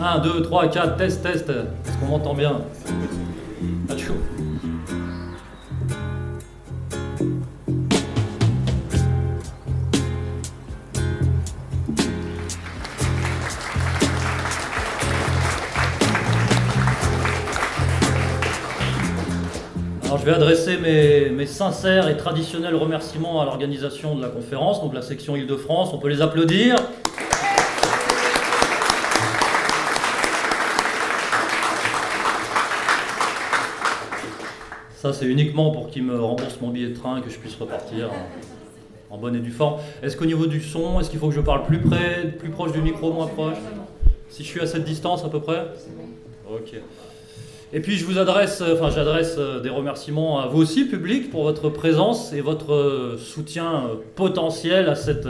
1, 2, 3, 4, test, test. Est-ce qu'on m'entend bien Achou. Alors je vais adresser mes, mes sincères et traditionnels remerciements à l'organisation de la conférence, donc la section Île-de-France. On peut les applaudir. Ça, c'est uniquement pour qu'ils me remboursent mon billet de train et que je puisse repartir en, bonne et due forme. Est-ce qu'au niveau du son, est-ce qu'il faut que je parle plus près, plus proche du micro, moins proche? Si je suis à cette distance à peu près? Ok. Et puis je vous adresse, euh, enfin j'adresse euh, des remerciements à vous aussi, public, pour votre présence et votre euh, soutien potentiel à cette,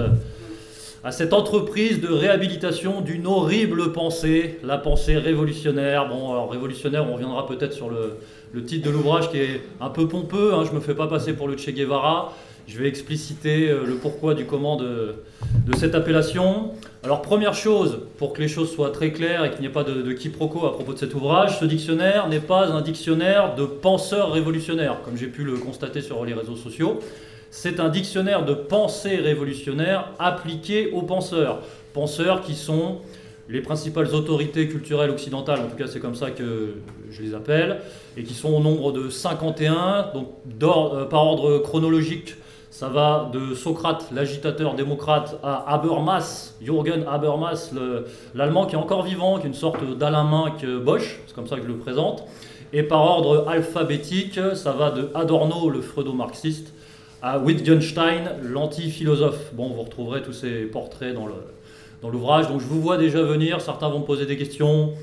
à cette entreprise de réhabilitation d'une horrible pensée, la pensée révolutionnaire. Bon, alors révolutionnaire, on reviendra peut-être sur le, le titre de l'ouvrage qui est un peu pompeux, hein, je ne me fais pas passer pour le Che Guevara. Je vais expliciter le pourquoi du comment de, de, cette appellation. Alors première chose, pour que les choses soient très claires et qu'il n'y ait pas de, de, quiproquo à propos de cet ouvrage, ce dictionnaire n'est pas un dictionnaire de penseurs révolutionnaires, comme j'ai pu le constater sur les réseaux sociaux. C'est un dictionnaire de pensée révolutionnaire appliqué aux penseurs. Penseurs qui sont les principales autorités culturelles occidentales, en tout cas c'est comme ça que je les appelle, et qui sont au nombre de 51, donc euh, par ordre chronologique ça va de Socrate, l'agitateur démocrate, à Habermas, Jürgen Habermas, l'allemand qui est encore vivant, qui est une sorte d'Alain Minck Bosch, c'est comme ça que je le présente. Et par ordre alphabétique, ça va de Adorno, le freudo-marxiste, à Wittgenstein, l'anti-philosophe. Bon, vous retrouverez tous ces portraits dans l'ouvrage. Dans Donc je vous vois déjà venir, certains vont me poser des questions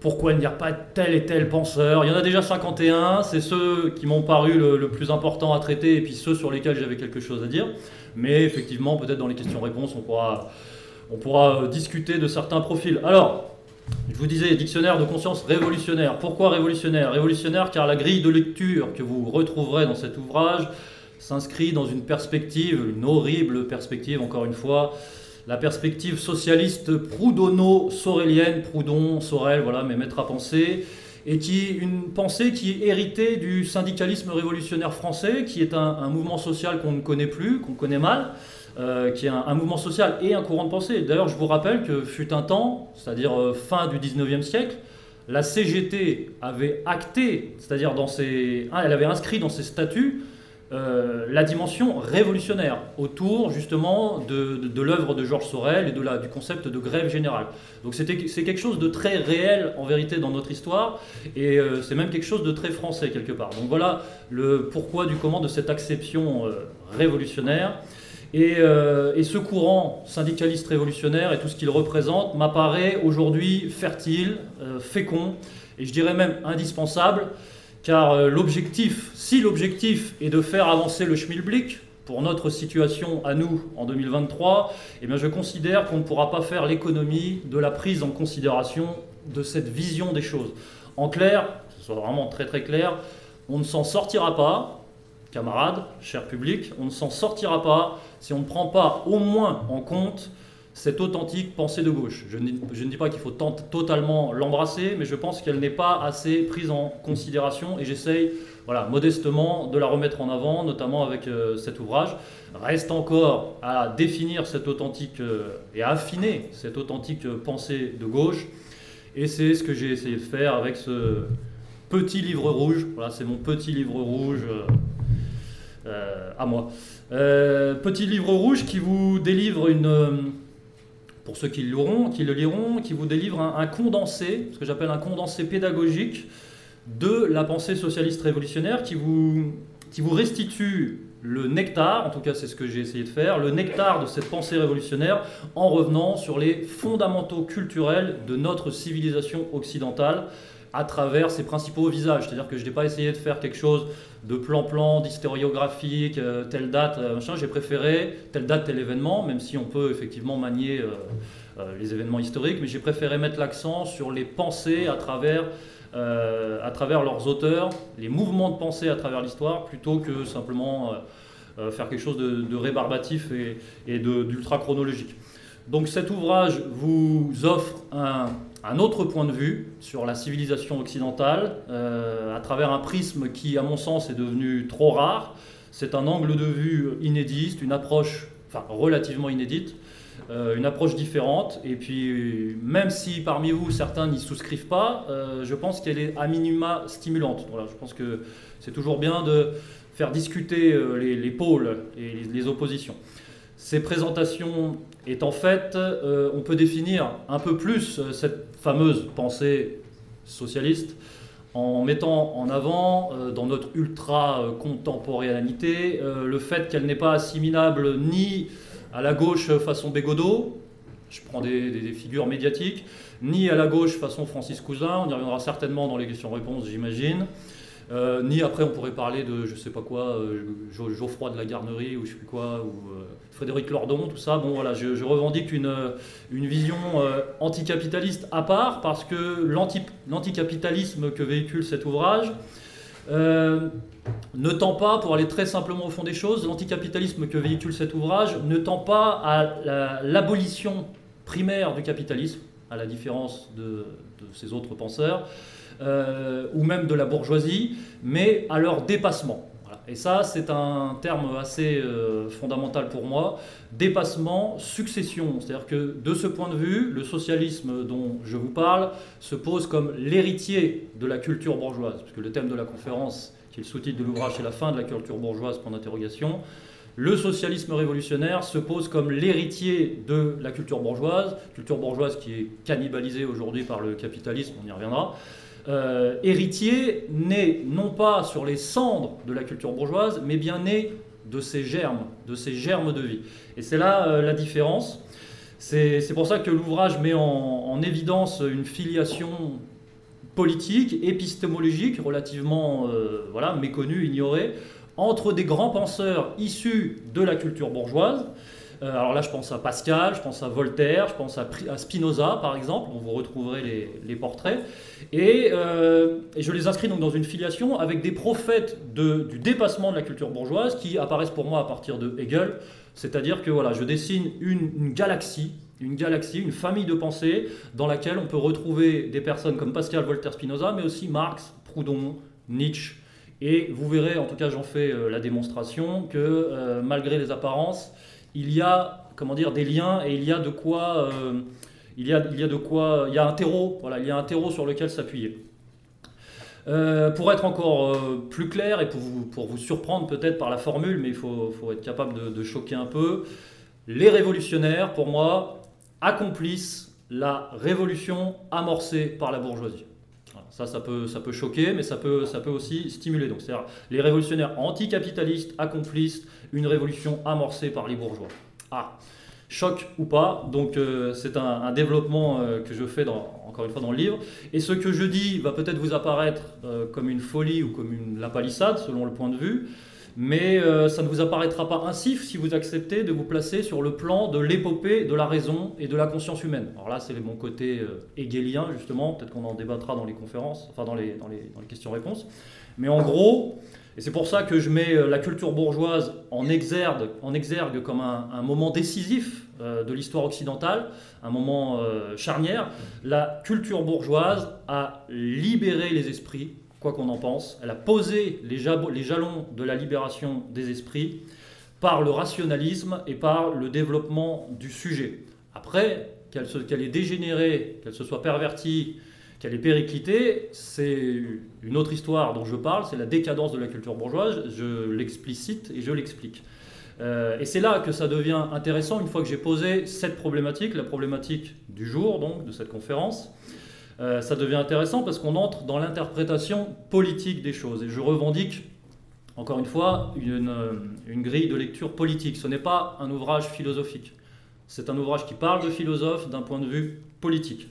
pourquoi n'y a pas tel et tel penseur? Il y en a déjà 51, c'est ceux qui m'ont paru le, plus important à traiter et puis ceux sur lesquels j'avais quelque chose à dire. Mais effectivement, peut-être dans les questions-réponses, on pourra, on pourra euh, discuter de certains profils. Alors, je vous disais, dictionnaire de conscience révolutionnaire. Pourquoi révolutionnaire? Révolutionnaire car la grille de lecture que vous retrouverez dans cet ouvrage s'inscrit dans une perspective, une horrible perspective encore une fois, la perspective socialiste proudono-sorélienne, Proudhon, Sorel, voilà, mes maîtres à penser, et qui une pensée qui est héritée du syndicalisme révolutionnaire français, qui est un, mouvement social qu'on ne connaît plus, qu'on connaît mal, euh, qui est un, mouvement social et un courant de pensée. D'ailleurs, je vous rappelle que fut un temps, c'est-à-dire euh, fin du 19e siècle, la CGT avait acté, c'est-à-dire dans ses, elle avait inscrit dans ses statuts euh, la dimension révolutionnaire autour justement de, l'œuvre de Georges Sorel et de la, du concept de grève générale. Donc c'est quelque chose de très réel en vérité dans notre histoire et euh, c'est même quelque chose de très français quelque part. Donc voilà le pourquoi du comment de cette acception euh, révolutionnaire. Et, et, ce courant syndicaliste révolutionnaire et tout ce qu'il représente m'apparaît aujourd'hui fertile, fécond et je dirais même indispensable car euh, l'objectif, si l'objectif est de faire avancer le schmilblick, pour notre situation à nous en 2023, eh bien je considère qu'on ne pourra pas faire l'économie de la prise en considération de cette vision des choses. En clair, que ce soit vraiment très très clair, on ne s'en sortira pas, camarades, cher public, on ne s'en sortira pas si on ne prend pas au moins en compte cette authentique pensée de gauche. Je ne, dis pas qu'il faut totalement l'embrasser, mais je pense qu'elle n'est pas assez prise en considération et j'essaye voilà, modestement de la remettre en avant, notamment avec euh, cet ouvrage. Reste encore à définir cette authentique euh, et à affiner cette authentique euh, pensée de gauche. Et c'est ce que j'ai essayé de faire avec ce petit livre rouge. Voilà, c'est mon petit livre rouge à moi. petit livre rouge qui vous délivre une pour ceux qui, l'auront, qui le liront, qui vous délivre un, condensé, ce que j'appelle un condensé pédagogique de la pensée socialiste révolutionnaire qui vous, qui vous restitue le nectar, en tout cas c'est ce que j'ai essayé de faire, le nectar de cette pensée révolutionnaire en revenant sur les fondamentaux culturels de notre civilisation occidentale à travers ses principaux visages. C'est-à-dire que je n'ai pas essayé de faire quelque chose de plan-plan, d'historiographique, euh, telle date, euh, machin. J'ai préféré telle date, tel événement, même si on peut effectivement manier euh, les événements historiques, mais j'ai préféré mettre l'accent sur les pensées à travers, à travers leurs auteurs, les mouvements de pensée à travers l'histoire, plutôt que simplement faire quelque chose de, rébarbatif et, et d'ultra chronologique. Donc cet ouvrage vous offre un, un autre point de vue sur la civilisation occidentale à travers un prisme qui, à mon sens, est devenu trop rare. C'est un angle de vue inédit, une approche enfin, relativement inédite, une approche différente. Et puis, même si parmi vous, certains n'y souscrivent pas, je pense qu'elle est à minima stimulante. Voilà, je pense que c'est toujours bien de faire discuter les, pôles et les oppositions. Ces présentations est en fait, euh, on peut définir un peu plus euh, cette fameuse pensée socialiste en mettant en avant euh, dans notre ultra-contemporanéité le fait qu'elle n'est pas assimilable ni à la gauche façon Bégodeau, je prends des, des, figures médiatiques, ni à la gauche façon Francis Cousin, on y reviendra certainement dans les questions-réponses j'imagine, euh, ni après, on pourrait parler de, je sais pas quoi, euh, Geoffroy de la Garnerie ou je sais plus quoi, ou euh, Frédéric Lordon, tout ça. Bon, voilà, je, revendique une, vision anticapitaliste à part parce que l'anticapitalisme que véhicule cet ouvrage ne tend pas, pour aller très simplement au fond des choses, l'anticapitalisme que véhicule cet ouvrage ne tend pas à l'abolition primaire du capitalisme, à la différence de, de ces autres penseurs. Euh, ou même de la bourgeoisie, mais à leur dépassement. Et ça, c'est un terme assez euh, fondamental pour moi. Dépassement, succession. C'est-à-dire que de ce point de vue, le socialisme dont je vous parle se pose comme l'héritier de la culture bourgeoise, puisque le thème de la conférence, qui est le sous-titre de l'ouvrage, c'est la fin de la culture bourgeoise, point d'interrogation. Le socialisme révolutionnaire se pose comme l'héritier de la culture bourgeoise, culture bourgeoise qui est cannibalisée aujourd'hui par le capitalisme, on y reviendra. Euh, héritier né non pas sur les cendres de la culture bourgeoise, mais bien né de ses germes, de ses germes de vie. Et c'est là euh, la différence. C'est pour ça que l'ouvrage met en, évidence une filiation politique, épistémologique, relativement euh, voilà, méconnue, ignorée, entre des grands penseurs issus de la culture bourgeoise, euh, alors là, je pense à Pascal, je pense à Voltaire, je pense à, Spinoza, par exemple, dont vous retrouverez les, portraits. Euh, et, je les inscris donc dans une filiation avec des prophètes du dépassement de la culture bourgeoise qui apparaissent pour moi à partir de Hegel. C'est-à-dire que voilà, je dessine une, galaxie, une galaxie, une famille de pensées dans laquelle on peut retrouver des personnes comme Pascal, Voltaire, Spinoza, mais aussi Marx, Proudhon, Nietzsche. Et vous verrez, en tout cas j'en fais euh, la démonstration, que malgré les apparences, il y a comment dire, des liens et il y a de quoi, euh, il, y a, il y a de quoi, il y a un terreau, voilà, il y a un terreau sur lequel s'appuyer. Euh, pour être encore euh, plus clair et pour vous, surprendre peut-être par la formule, mais il faut être capable de, choquer un peu, les révolutionnaires, pour moi, accomplissent la révolution amorcée par la bourgeoisie. Ça, ça peut, ça peut choquer, mais ça peut, ça peut aussi stimuler. Donc, c'est-à-dire, les révolutionnaires anticapitalistes accomplissent une révolution amorcée par les bourgeois. Ah, choc ou pas, donc euh, c'est un, développement euh, que je fais encore une fois dans le livre. Et ce que je dis va peut-être vous apparaître euh, comme une folie ou comme une, la palissade, selon le point de vue, mais ça ne vous apparaîtra pas ainsi si vous acceptez de vous placer sur le plan de l'épopée de la raison et de la conscience humaine. Alors là, c'est mon côté hegelien, justement, peut-être qu'on en débattra dans les conférences, enfin dans les, questions-réponses. Mais en gros, et c'est pour ça que je mets euh, la culture bourgeoise en exergue, comme un, moment décisif euh, de l'histoire occidentale, un moment euh, charnière. La culture bourgeoise a libéré les esprits, quoi qu'on en pense. Elle a posé les, jalons de la libération des esprits par le rationalisme et par le développement du sujet. Après, qu'elle ait dégénéré, qu'elle se soit pervertie, qu'elle est périclitée, c'est une autre histoire dont je parle, c'est la décadence de la culture bourgeoise, je l'explicite et je l'explique. Euh, et c'est là que ça devient intéressant une fois que j'ai posé cette problématique, la problématique du jour donc de cette conférence. Euh, ça devient intéressant parce qu'on entre dans l'interprétation politique des choses. Et je revendique, encore une fois, une, une grille de lecture politique. Ce n'est pas un ouvrage philosophique. C'est un ouvrage qui parle de philosophe d'un point de vue politique.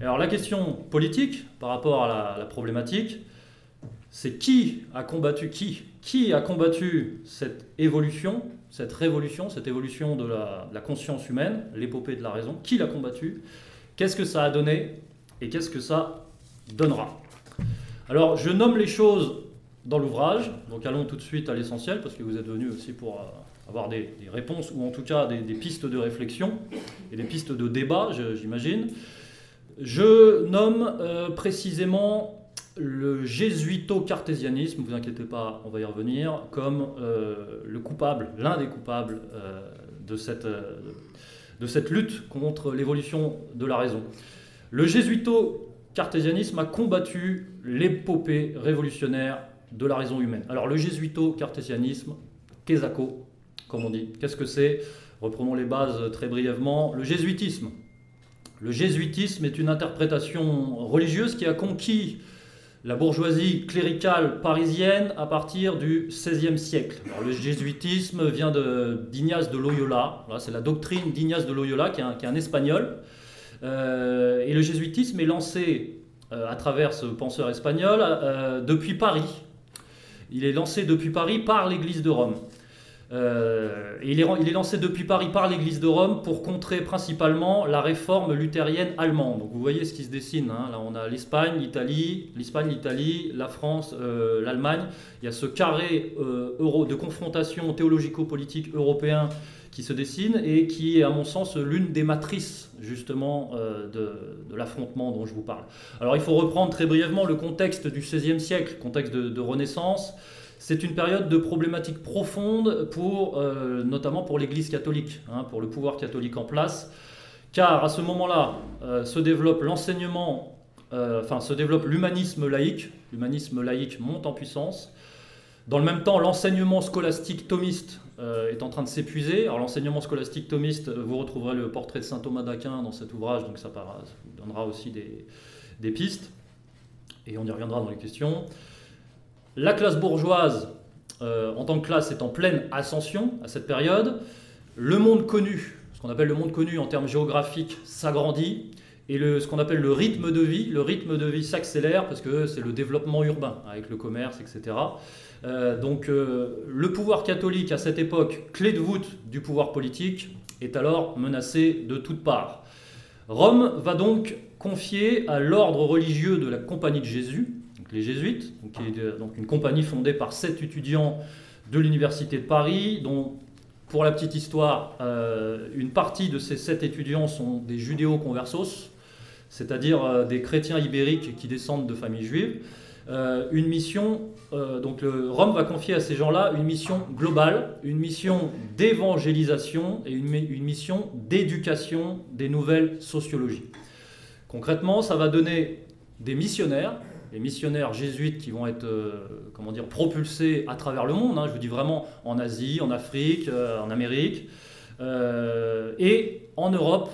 Alors la question politique par rapport à la, problématique, c'est qui a combattu qui? Qui a combattu cette évolution, cette révolution, cette évolution de la, conscience humaine, l'épopée de la raison? Qui l'a combattu? Qu'est-ce que ça a donné? Et qu'est-ce que ça donnera? Alors je nomme les choses dans l'ouvrage, donc allons tout de suite à l'essentiel, parce que vous êtes venus aussi pour euh, avoir des, réponses, ou en tout cas des pistes de réflexion et des pistes de débat, j'imagine. Je nomme euh, précisément le jésuito-cartésianisme, vous inquiétez pas, on va y revenir, comme euh, le coupable, l'un des coupables de cette lutte contre l'évolution de la raison. Le jésuito-cartésianisme a combattu l'épopée révolutionnaire de la raison humaine. Alors le jésuito-cartésianisme, Kesako, comme on dit, qu'est-ce que c'est? Reprenons les bases très brièvement. Le jésuitisme. Le jésuitisme est une interprétation religieuse qui a conquis la bourgeoisie cléricale parisienne à partir du XVIe siècle. le jésuitisme vient d'Ignace de, Loyola, c'est la doctrine d'Ignace de Loyola qui est un, espagnol. Euh, et le jésuitisme est lancé euh, à travers ce penseur espagnol euh, depuis Paris. Il est lancé depuis Paris par l'Église de Rome. Euh, il, est, lancé depuis Paris par l'Église de Rome pour contrer principalement la réforme luthérienne allemande. Donc vous voyez ce qui se dessine. Hein. Là, on a l'Espagne, l'Italie, l'Espagne, l'Italie, la France, euh, l'Allemagne. Il y a ce carré euh, de confrontation théologico-politique européen qui se dessine et qui est, à mon sens, l'une des matrices justement de, l'affrontement dont je vous parle. Alors, il faut reprendre très brièvement le contexte du XVIe siècle, contexte de Renaissance. C'est une période de problématiques profondes, pour, euh, notamment pour l'Église catholique, hein, pour le pouvoir catholique en place, car à ce moment-là euh, se développe l'enseignement, euh, enfin se développe l'humanisme laïque, l'humanisme laïque monte en puissance. Dans le même temps, l'enseignement scolastique thomiste est en train de s'épuiser. Alors l'enseignement scolastique thomiste, vous retrouverez le portrait de saint Thomas d'Aquin dans cet ouvrage, donc ça, vous donnera aussi des, des pistes, et on y reviendra dans les questions. La classe bourgeoise, euh, en tant que classe, est en pleine ascension à cette période. Le monde connu, ce qu'on appelle le monde connu en termes géographiques, s'agrandit. Et ce qu'on appelle le rythme de vie, le rythme de vie s'accélère parce que c'est le développement urbain avec le commerce, etc. Euh, donc euh, le pouvoir catholique à cette époque, clé de voûte du pouvoir politique, est alors menacé de toutes parts. Rome va donc confier à l'ordre religieux de la Compagnie de Jésus, les Jésuites, donc, qui est donc une compagnie fondée par sept étudiants de l'Université de Paris, dont, pour la petite histoire, euh, une partie de ces sept étudiants sont des judéo-conversos, c'est-à-dire euh, des chrétiens ibériques qui descendent de familles juives. Euh, une mission, donc le, Rome va confier à ces gens-là une mission globale, une mission d'évangélisation et une, une mission d'éducation des nouvelles sociologies. Concrètement, ça va donner des missionnaires les missionnaires jésuites qui vont être euh, comment dire, propulsés à travers le monde, hein, je vous dis vraiment en Asie, en Afrique, euh, en Amérique, euh, et en Europe,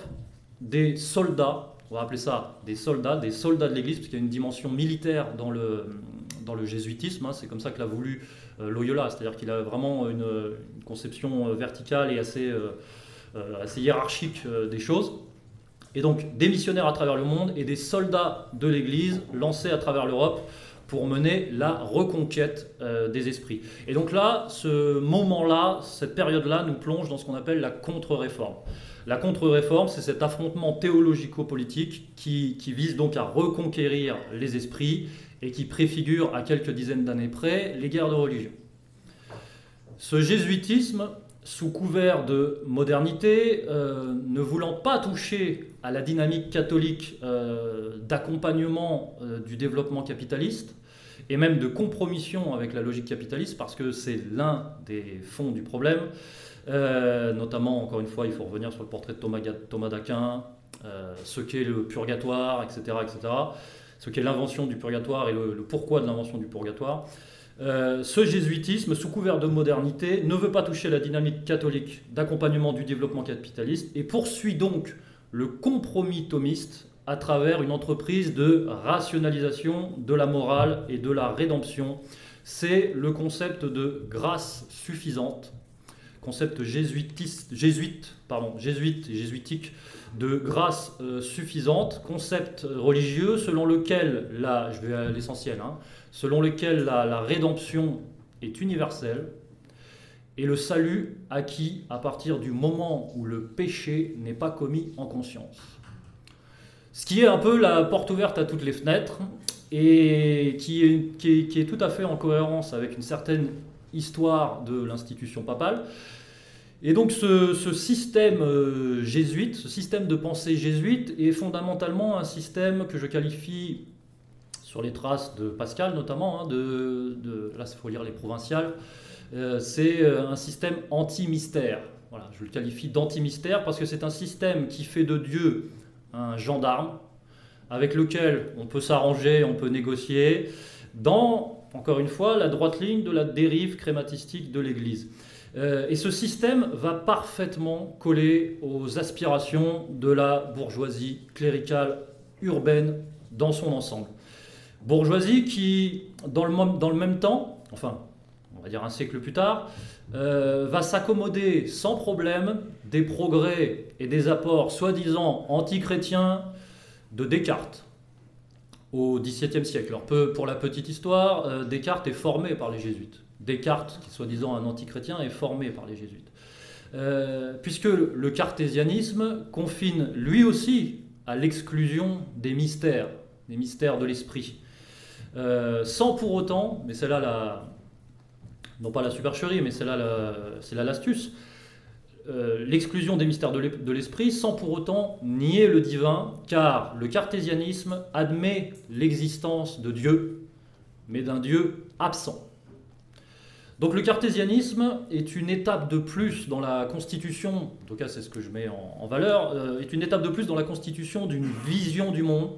des soldats, on va appeler ça des soldats, des soldats de l'Église, parce qu'il y a une dimension militaire dans le, dans le jésuitisme, hein, c'est comme ça que l'a voulu Loyola, c'est-à-dire qu'il a vraiment une, une, conception verticale et assez, assez hiérarchique des choses et donc des missionnaires à travers le monde et des soldats de l'Église lancés à travers l'Europe pour mener la reconquête euh, des esprits. Et donc là, ce moment-là, cette période-là, nous plonge dans ce qu'on appelle la contre-réforme. La contre-réforme, c'est cet affrontement théologico-politique qui, vise donc à reconquérir les esprits et qui préfigure à quelques dizaines d'années près les guerres de religion. Ce jésuitisme sous couvert de modernité, euh, ne voulant pas toucher à la dynamique catholique euh, d'accompagnement euh, du développement capitaliste, et même de compromission avec la logique capitaliste, parce que c'est l'un des fonds du problème, notamment, encore une fois, il faut revenir sur le portrait de Thomas, d'Aquin, ce qu'est le purgatoire, etc., etc., ce qu'est l'invention du purgatoire et le pourquoi de l'invention du purgatoire. Euh, ce jésuitisme, sous couvert de modernité, ne veut pas toucher la dynamique catholique d'accompagnement du développement capitaliste et poursuit donc le compromis thomiste à travers une entreprise de rationalisation de la morale et de la rédemption. C'est le concept de grâce suffisante, concept jésuitiste, jésuite, pardon, jésuite et jésuitique de grâce euh, suffisante, concept religieux selon lequel, là je vais à l'essentiel, hein, selon lequel la, rédemption est universelle et le salut acquis à partir du moment où le péché n'est pas commis en conscience. Ce qui est un peu la porte ouverte à toutes les fenêtres et qui est, tout à fait en cohérence avec une certaine histoire de l'institution papale, Et donc ce, système euh, jésuite, ce système de pensée jésuite est fondamentalement un système que je qualifie, sur les traces de Pascal notamment, hein, de, là il faut lire les provinciales, c'est euh, un système anti-mystère. Voilà, je le qualifie d'anti-mystère parce que c'est un système qui fait de Dieu un gendarme avec lequel on peut s'arranger, on peut négocier, dans, encore une fois, la droite ligne de la dérive crématistique de l'Église. Euh, et ce système va parfaitement coller aux aspirations de la bourgeoisie cléricale urbaine dans son ensemble. Bourgeoisie qui, dans le, dans le même temps, enfin, va dire un siècle plus tard, euh, va s'accommoder sans problème des progrès et des apports soi-disant antichrétiens de Descartes au XVIIe siècle. Alors, pour la petite histoire, euh, Descartes est formé par les jésuites. Descartes, qui est soi-disant un antichrétien, est formé par les jésuites. Euh, puisque le cartésianisme confine lui aussi à l'exclusion des mystères, des mystères de l'esprit. Sans pour autant, mais c'est là la, non pas la supercherie, mais c'est là l'astuce, euh, l'exclusion des mystères de l'esprit sans pour autant nier le divin, car le cartésianisme admet l'existence de Dieu, mais d'un Dieu absent. Donc le cartésianisme est une étape de plus dans la constitution, en tout cas c'est ce que je mets en, valeur, euh, est une étape de plus dans la constitution d'une vision du monde,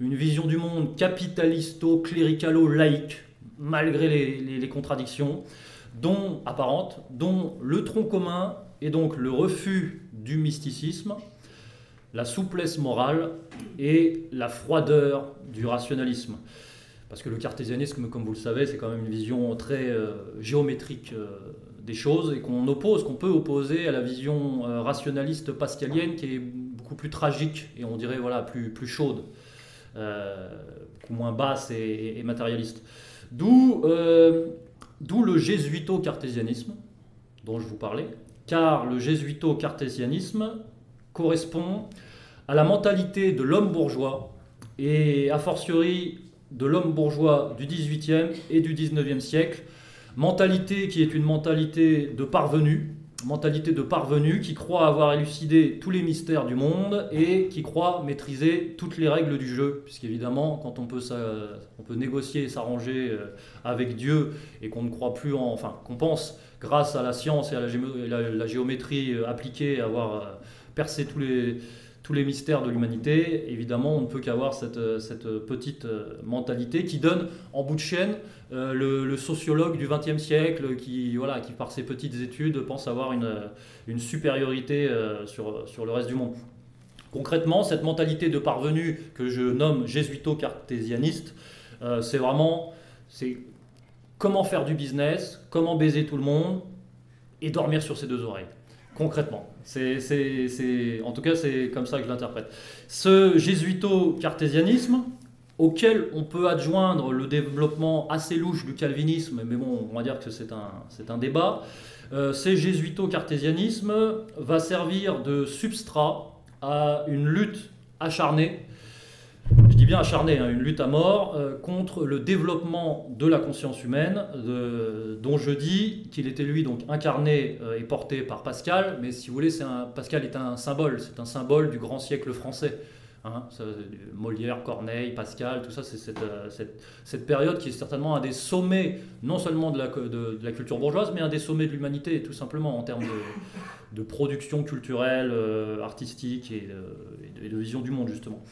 une vision du monde capitalisto-cléricalo-laïque, malgré les, contradictions, dont apparentes, dont le tronc commun est donc le refus du mysticisme, la souplesse morale et la froideur du rationalisme. Parce que le cartésianisme, comme vous le savez, c'est quand même une vision très euh, géométrique euh, des choses et qu'on oppose, qu'on peut opposer à la vision euh, rationaliste pascalienne qui est beaucoup plus tragique et on dirait voilà plus, plus chaude, moins basse et, matérialiste. D'où d'où le jésuito-cartésianisme dont je vous parlais, car le jésuito-cartésianisme correspond à la mentalité de l'homme bourgeois et a fortiori de l'homme bourgeois du XVIIIe et du XIXe siècle. Mentalité qui est une mentalité de parvenu, mentalité de parvenu qui croit avoir élucidé tous les mystères du monde et qui croit maîtriser toutes les règles du jeu. Puisqu'évidemment, quand on peut, on peut négocier et s'arranger euh, avec Dieu et qu'on ne croit plus en. Enfin, qu'on pense, grâce à la science et à la, géométrie euh, appliquée, avoir euh, percé tous les tous les mystères de l'humanité, évidemment, on ne peut qu'avoir cette, euh, cette, petite euh, mentalité qui donne en bout de chaîne euh, le, sociologue du XXe siècle qui, voilà, qui, par ses petites études, pense avoir une, supériorité sur, le reste du monde. Concrètement, cette mentalité de parvenu que je nomme jésuito-cartésianiste, c'est vraiment comment faire du business, comment baiser tout le monde et dormir sur ses deux oreilles concrètement. C'est, en tout cas, c'est comme ça que je l'interprète. Ce jésuito-cartésianisme, auquel on peut adjoindre le développement assez louche du calvinisme, mais bon, on va dire que c'est un, c'est un débat, euh, ce jésuito-cartésianisme va servir de substrat à une lutte acharnée je dis bien acharné, hein, une lutte à mort euh, contre le développement de la conscience humaine, dont je dis qu'il était lui donc incarné euh, et porté par Pascal, mais si vous voulez, Pascal est un symbole, c'est un symbole du grand siècle français. Hein, Molière, Corneille, Pascal, tout ça, c'est cette, euh, cette, période qui est certainement un des sommets, non seulement de la, culture bourgeoise, mais un des sommets de l'humanité, tout simplement, en termes de, production culturelle, artistique et de, vision du monde, justement.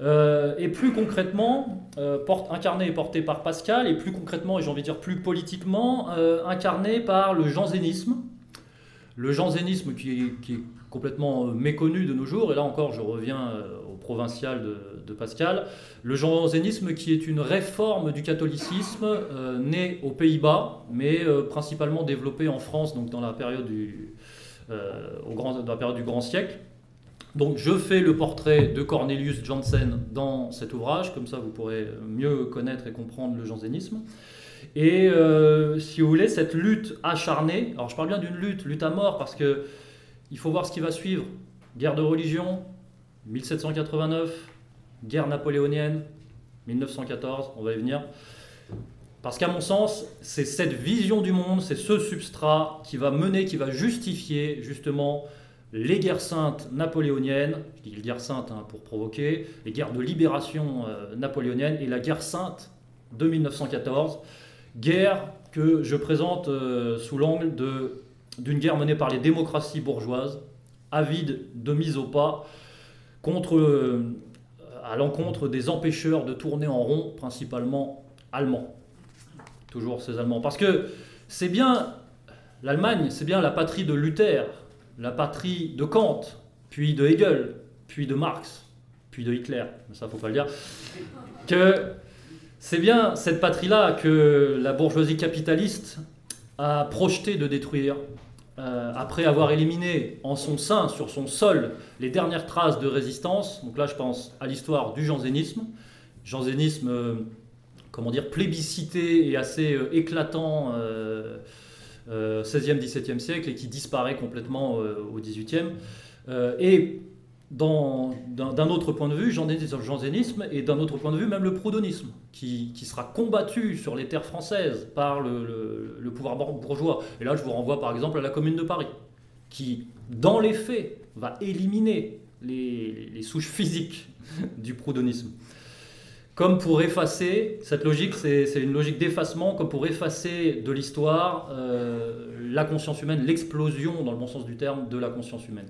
Euh, et plus concrètement, euh, incarné et porté par Pascal, et plus concrètement, et j'ai envie de dire plus politiquement, euh, incarné par le jansénisme. Le jansénisme qui est, complètement méconnu de nos jours, et là encore je reviens au provincial de, Pascal, le jansénisme qui est une réforme du catholicisme né aux Pays-Bas, mais principalement développé en France, donc dans la période du Grand Siècle. Donc je fais le portrait de Cornelius Janssen dans cet ouvrage, comme ça vous pourrez mieux connaître et comprendre le jansénisme. Et euh, si vous voulez, cette lutte acharnée, alors je parle bien d'une lutte, lutte à mort, parce que il faut voir ce qui va suivre. Guerre de religion, 1789, guerre napoléonienne, 1914, on va y venir. Parce qu'à mon sens, c'est cette vision du monde, c'est ce substrat qui va mener, qui va justifier justement les guerres saintes napoléoniennes, je dis les guerres saintes hein, pour provoquer, les guerres de libération euh, et la guerre sainte de 1914, guerre que je présente euh, sous l'angle d'une guerre menée par les démocraties bourgeoises, avides de mise au pas, contre, euh, à l'encontre des empêcheurs de tourner en rond, principalement allemands. Toujours ces Allemands. Parce que c'est bien, l'Allemagne, c'est bien la patrie de Luther, la patrie de Kant, puis de Hegel, puis de Marx, puis de Hitler, mais ça faut pas le dire, que c'est bien cette patrie-là que la bourgeoisie capitaliste a projeté de détruire, euh, après avoir éliminé en son sein, sur son sol, les dernières traces de résistance. Donc là, je pense à l'histoire du jansénisme. Jansénisme, euh, comment dire, plébiscité et assez euh, éclatant 16e, 17e siècle et qui disparaît complètement au 18e. et d'un autre point de vue, jansénisme et d'un autre point de vue, même le proudonisme, qui, sera combattu sur les terres françaises par le, pouvoir bourgeois. Et là, je vous renvoie par exemple à la Commune de Paris, qui, dans les faits, va éliminer les, souches physiques du proudonisme. Comme pour effacer, cette logique, c'est une logique d'effacement, comme pour effacer de l'histoire euh, la conscience humaine, l'explosion, dans le bon sens du terme, de la conscience humaine.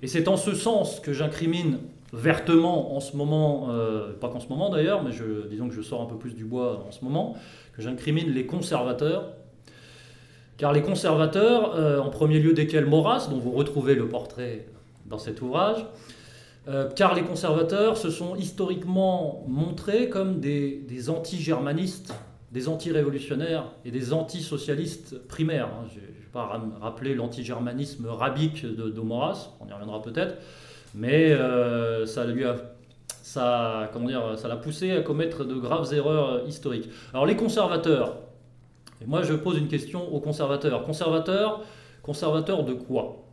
Et c'est en ce sens que j'incrimine vertement en ce moment, euh, pas qu'en ce moment d'ailleurs, mais je, disons que je sors un peu plus du bois en ce moment, que j'incrimine les conservateurs. Car les conservateurs, euh, en premier lieu desquels Maurras, dont vous retrouvez le portrait dans cet ouvrage, euh, car les conservateurs se sont historiquement montrés comme des, anti-germanistes, des anti-révolutionnaires et des anti-socialistes primaires. Je ne vais pas rappeler l'anti-germanisme rabique de, Maurras, on y reviendra peut-être, mais euh, ça lui a ça, comment dire, ça l'a poussé à commettre de graves erreurs historiques. Alors les conservateurs, et moi je pose une question aux conservateurs. Conservateurs, conservateurs de quoi?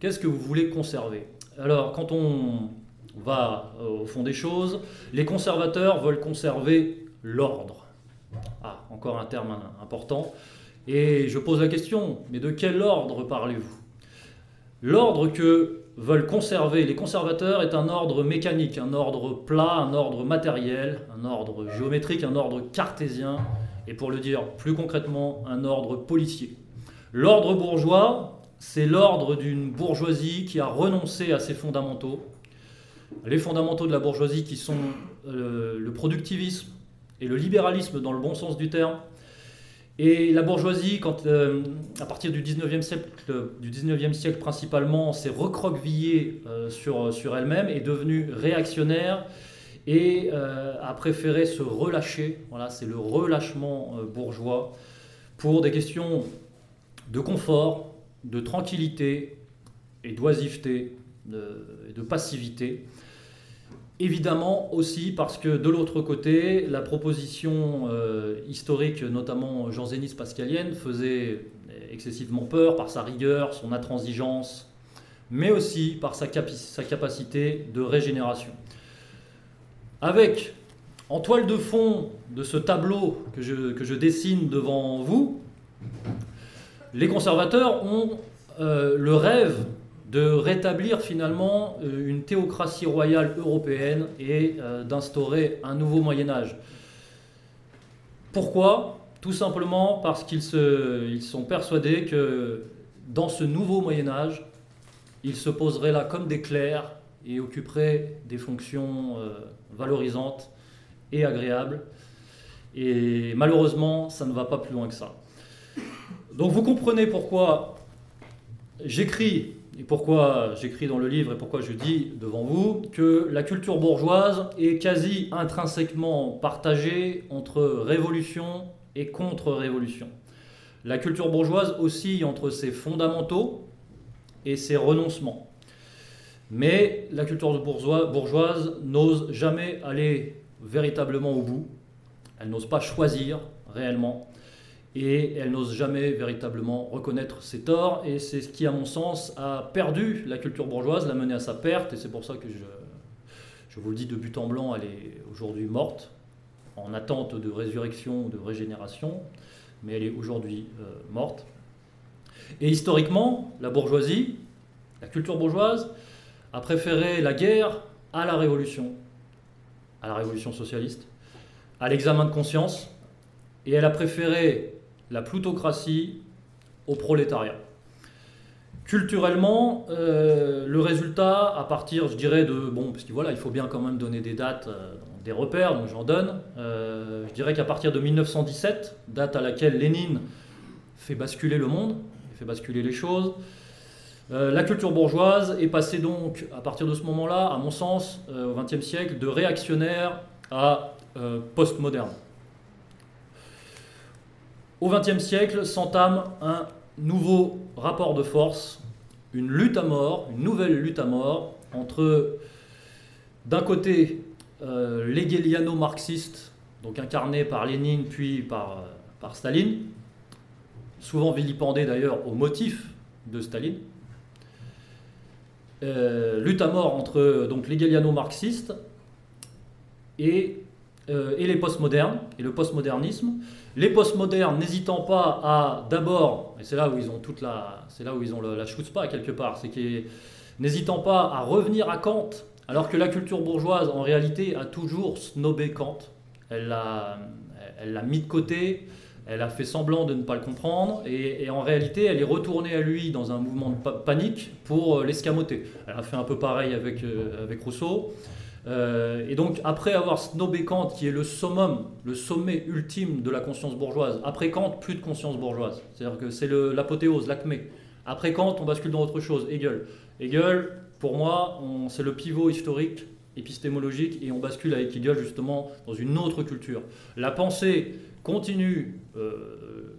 Qu'est-ce que vous voulez conserver? Alors quand on va au fond des choses, les conservateurs veulent conserver l'ordre. Ah, encore un terme important. Et je pose la question, mais de quel ordre parlez-vous? L'ordre que veulent conserver les conservateurs est un ordre mécanique, un ordre plat, un ordre matériel, un ordre géométrique, un ordre cartésien, et pour le dire plus concrètement, un ordre policier. L'ordre bourgeois, c'est l'ordre d'une bourgeoisie qui a renoncé à ses fondamentaux. Les fondamentaux de la bourgeoisie qui sont euh, le productivisme, et le libéralisme dans le bon sens du terme. Et la bourgeoisie, quand, euh, à partir du 19e siècle, du 19e siècle principalement, s'est recroquevillée euh, sur, sur elle-même, est devenue réactionnaire et a préféré se relâcher. Voilà, c'est le relâchement bourgeois pour des questions de confort, de tranquillité et d'oisiveté, et de passivité. Évidemment aussi parce que de l'autre côté, la proposition euh, historique, notamment janséniste pascalienne, faisait excessivement peur par sa rigueur, son intransigeance, mais aussi par sa, capacité de régénération. Avec, en toile de fond de ce tableau que je dessine devant vous, les conservateurs ont euh, le rêve de rétablir finalement euh, une théocratie royale européenne et euh, d'instaurer un nouveau Moyen Âge. Pourquoi? Tout simplement parce qu'ils ils sont persuadés que dans ce nouveau Moyen Âge, ils se poseraient là comme des clercs et occuperaient des fonctions valorisantes et agréables. Et malheureusement, ça ne va pas plus loin que ça. Donc vous comprenez pourquoi j'écris et pourquoi j'écris dans le livre et pourquoi je dis devant vous que la culture bourgeoise est quasi intrinsèquement partagée entre révolution et contre-révolution. La culture bourgeoise oscille entre ses fondamentaux et ses renoncements. Mais la culture bourgeoise n'ose jamais aller véritablement au bout. Elle n'ose pas choisir réellement et elle n'ose jamais véritablement reconnaître ses torts, et c'est ce qui, à mon sens, a perdu la culture bourgeoise, l'a mené à sa perte, et c'est pour ça que je, je vous le dis de but en blanc, elle est aujourd'hui morte. en attente de résurrection, de régénération, mais elle est aujourd'hui morte. Et historiquement, la bourgeoisie, la culture bourgeoise, a préféré la guerre à la révolution, à la révolution socialiste, à l'examen de conscience, et elle a préféré la plutocratie au prolétariat. Culturellement, euh, le résultat, à partir, je dirais, de. Bon, parce que voilà, il faut bien quand même donner des dates, euh, des repères, donc j'en donne. Euh, je dirais qu'à partir de 1917, date à laquelle Lénine fait basculer le monde, fait basculer les choses, la culture bourgeoise est passée donc, à partir de ce moment-là, à mon sens, au XXe siècle, de réactionnaire à postmoderne. Au XXe siècle s'entame un nouveau rapport de force, une lutte à mort, une nouvelle lutte à mort entre, d'un côté, euh, l'hegeliano-marxiste, donc incarné par Lénine puis par, euh, par Staline, souvent vilipendé d'ailleurs au motif de Staline. Euh, lutte à mort entre donc l'hegeliano-marxiste et, et les postmodernes et le postmodernisme. Les postmodernes n'hésitant pas à d'abord, et c'est là où ils ont toute la, c'est là où ils ont pas quelque part, c'est qu'ils n'hésitant pas à revenir à Kant, alors que la culture bourgeoise en réalité a toujours snobé Kant. Elle l'a, elle l'a mis de côté, elle a fait semblant de ne pas le comprendre, et, en réalité, elle est retournée à lui dans un mouvement de panique pour euh, l'escamoter. Elle a fait un peu pareil avec, euh, avec Rousseau. Euh, et donc, après avoir snobé Kant, qui est le summum, le sommet ultime de la conscience bourgeoise, après Kant, plus de conscience bourgeoise. C'est-à-dire que c'est l'apothéose, l'acmé. Après Kant, on bascule dans autre chose, Hegel. Hegel, pour moi, c'est le pivot historique, épistémologique, et on bascule avec Hegel justement dans une autre culture. La pensée continue euh,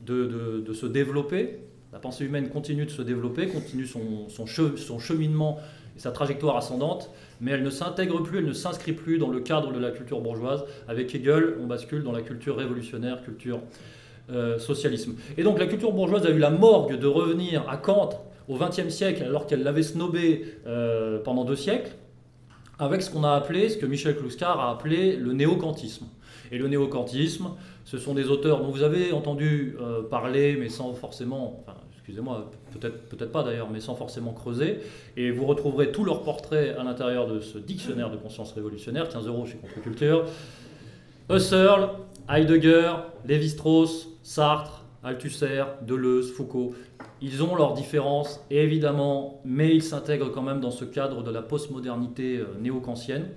de, se développer, la pensée humaine continue de se développer, continue son cheminement sa trajectoire ascendante, mais elle ne s'intègre plus, elle ne s'inscrit plus dans le cadre de la culture bourgeoise. Avec Hegel, on bascule dans la culture révolutionnaire, culture euh, socialisme. Et donc la culture bourgeoise a eu la morgue de revenir à Kant au XXe siècle, alors qu'elle l'avait snobé euh, pendant deux siècles, avec ce qu'on a appelé, ce que Michel Kluskar a appelé le néo-kantisme. Et le néo-kantisme, ce sont des auteurs dont vous avez entendu euh, parler, mais sans forcément, excusez-moi, peut-être peut pas d'ailleurs, mais sans forcément creuser. Et vous retrouverez tous leurs portraits à l'intérieur de ce dictionnaire de conscience révolutionnaire, 15 euros chez Contre-Culture. Husserl, Heidegger, Lévi-Strauss, Sartre, Althusser, Deleuze, Foucault, ils ont leurs différences, évidemment, mais ils s'intègrent quand même dans ce cadre de la postmodernité euh, néo-kantienne,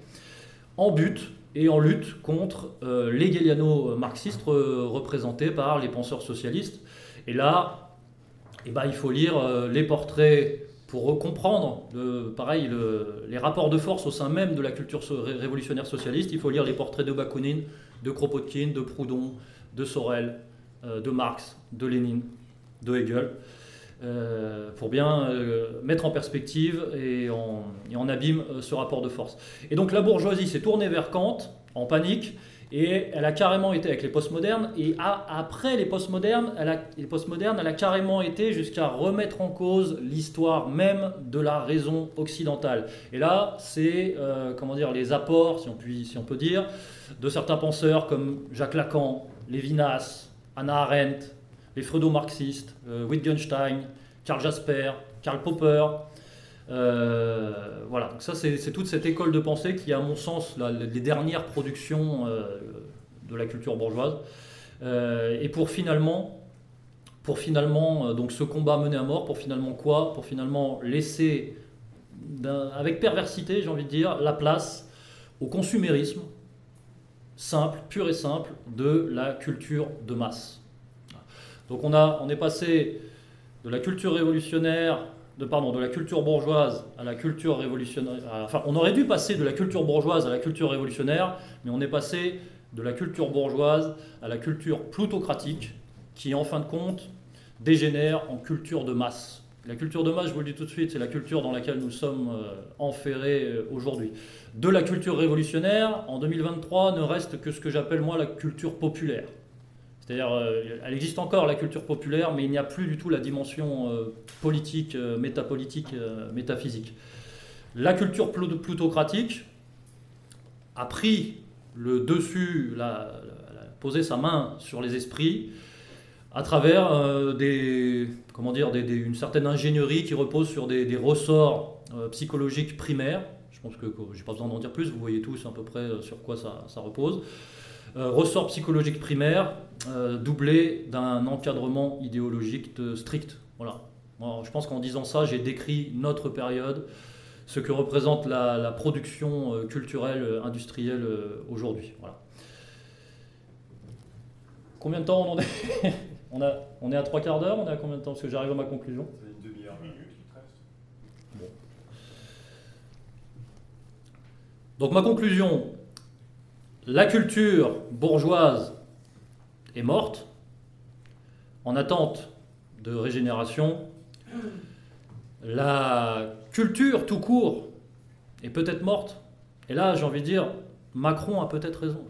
en but et en lutte contre euh, l'hegeliano-marxiste représenté par les penseurs socialistes. Et là, eh ben, il faut lire euh, les portraits pour comprendre, pareil, les rapports de force au sein même de la culture révolutionnaire socialiste. Il faut lire les portraits de Bakounine, de Kropotkin, de Proudhon, de Sorel, euh, de Marx, de Lénine, de Hegel, euh, pour bien mettre en perspective et en, et en abîme ce rapport de force. Et donc la bourgeoisie s'est tournée vers Kant en panique et elle a carrément été avec les postmodernes. Et après les postmodernes, elle a, les postmodernes, elle a carrément été jusqu'à remettre en cause l'histoire même de la raison occidentale. Et là, c'est euh, comment dire les apports, si on, peut, dire, de certains penseurs comme Jacques Lacan, Lévinas, Anna Arendt, les freudo-marxistes, euh, Wittgenstein, Karl Jasper, Karl Popper, euh, voilà, donc ça c'est toute cette école de pensée qui, à mon sens, les dernières productions euh, de la culture bourgeoise. Euh, et pour finalement, pour finalement donc ce combat mené à mort, pour finalement quoi? Pour finalement laisser, avec perversité, j'ai envie de dire, la place au consumérisme simple, pur et simple, de la culture de masse. Donc on, a, on est passé de la culture révolutionnaire de, la culture bourgeoise à la culture révolutionnaire. Enfin, on aurait dû passer de la culture bourgeoise à la culture révolutionnaire, mais on est passé de la culture bourgeoise à la culture plutocratique, qui en fin de compte dégénère en culture de masse. La culture de masse, je vous le dis tout de suite, c'est la culture dans laquelle nous sommes euh, enferrés euh, aujourd'hui. De la culture révolutionnaire, en 2023, ne reste que ce que j'appelle moi la culture populaire. C'est-à-dire, euh, elle existe encore, la culture populaire, mais il n'y a plus du tout la dimension euh, politique, euh, métapolitique, métaphysique. La culture plutocratique a pris le dessus, poser sa main sur les esprits à travers des, comment dire, une certaine ingénierie qui repose sur des, ressorts psychologiques primaires. Je pense que, je n'ai pas besoin d'en dire plus, vous voyez tous à peu près sur quoi ça, repose. Ressorts psychologiques primaires doublés d'un encadrement idéologique strict. Voilà. je pense qu'en disant ça, j'ai décrit notre période, ce que représente la, production culturelle, industrielle aujourd'hui. Voilà. Combien de temps on en est on, a, on est à trois quarts d'heure, on est à combien de temps? Parce que j'arrive à ma conclusion. Une demi-heure, minute. Bon. Donc ma conclusion, la culture bourgeoise est morte, en attente de régénération. La culture tout court est peut-être morte. Et là, j'ai envie de dire, Macron a peut-être raison.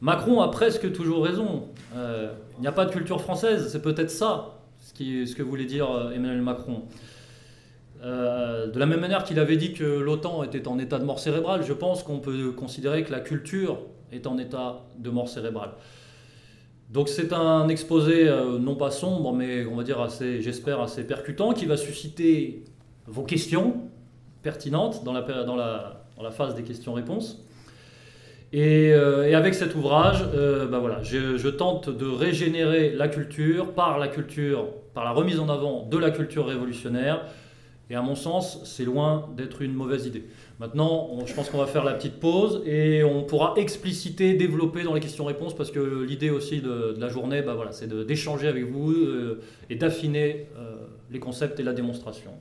Macron a presque toujours raison. Euh, il n'y a pas de culture française, c'est peut-être ça ce, que voulait dire euh, Emmanuel Macron. Euh, de la même manière qu'il avait dit que l'OTAN était en état de mort cérébrale, je pense qu'on peut considérer que la culture est en état de mort cérébrale. Donc c'est un exposé non pas sombre, mais on va dire assez, j'espère, assez percutant, qui va susciter vos questions pertinentes dans la, phase des questions-réponses. Euh, et, avec cet ouvrage, euh, bah voilà, je, tente de régénérer la culture par la culture, par la remise en avant de la culture révolutionnaire. Et à mon sens, c'est loin d'être une mauvaise idée. Maintenant, je pense qu'on va faire la petite pause et on pourra expliciter, développer dans les questions-réponses parce que l'idée aussi de, la journée, bah voilà, c'est d'échanger avec vous euh, et d'affiner les concepts et la démonstration.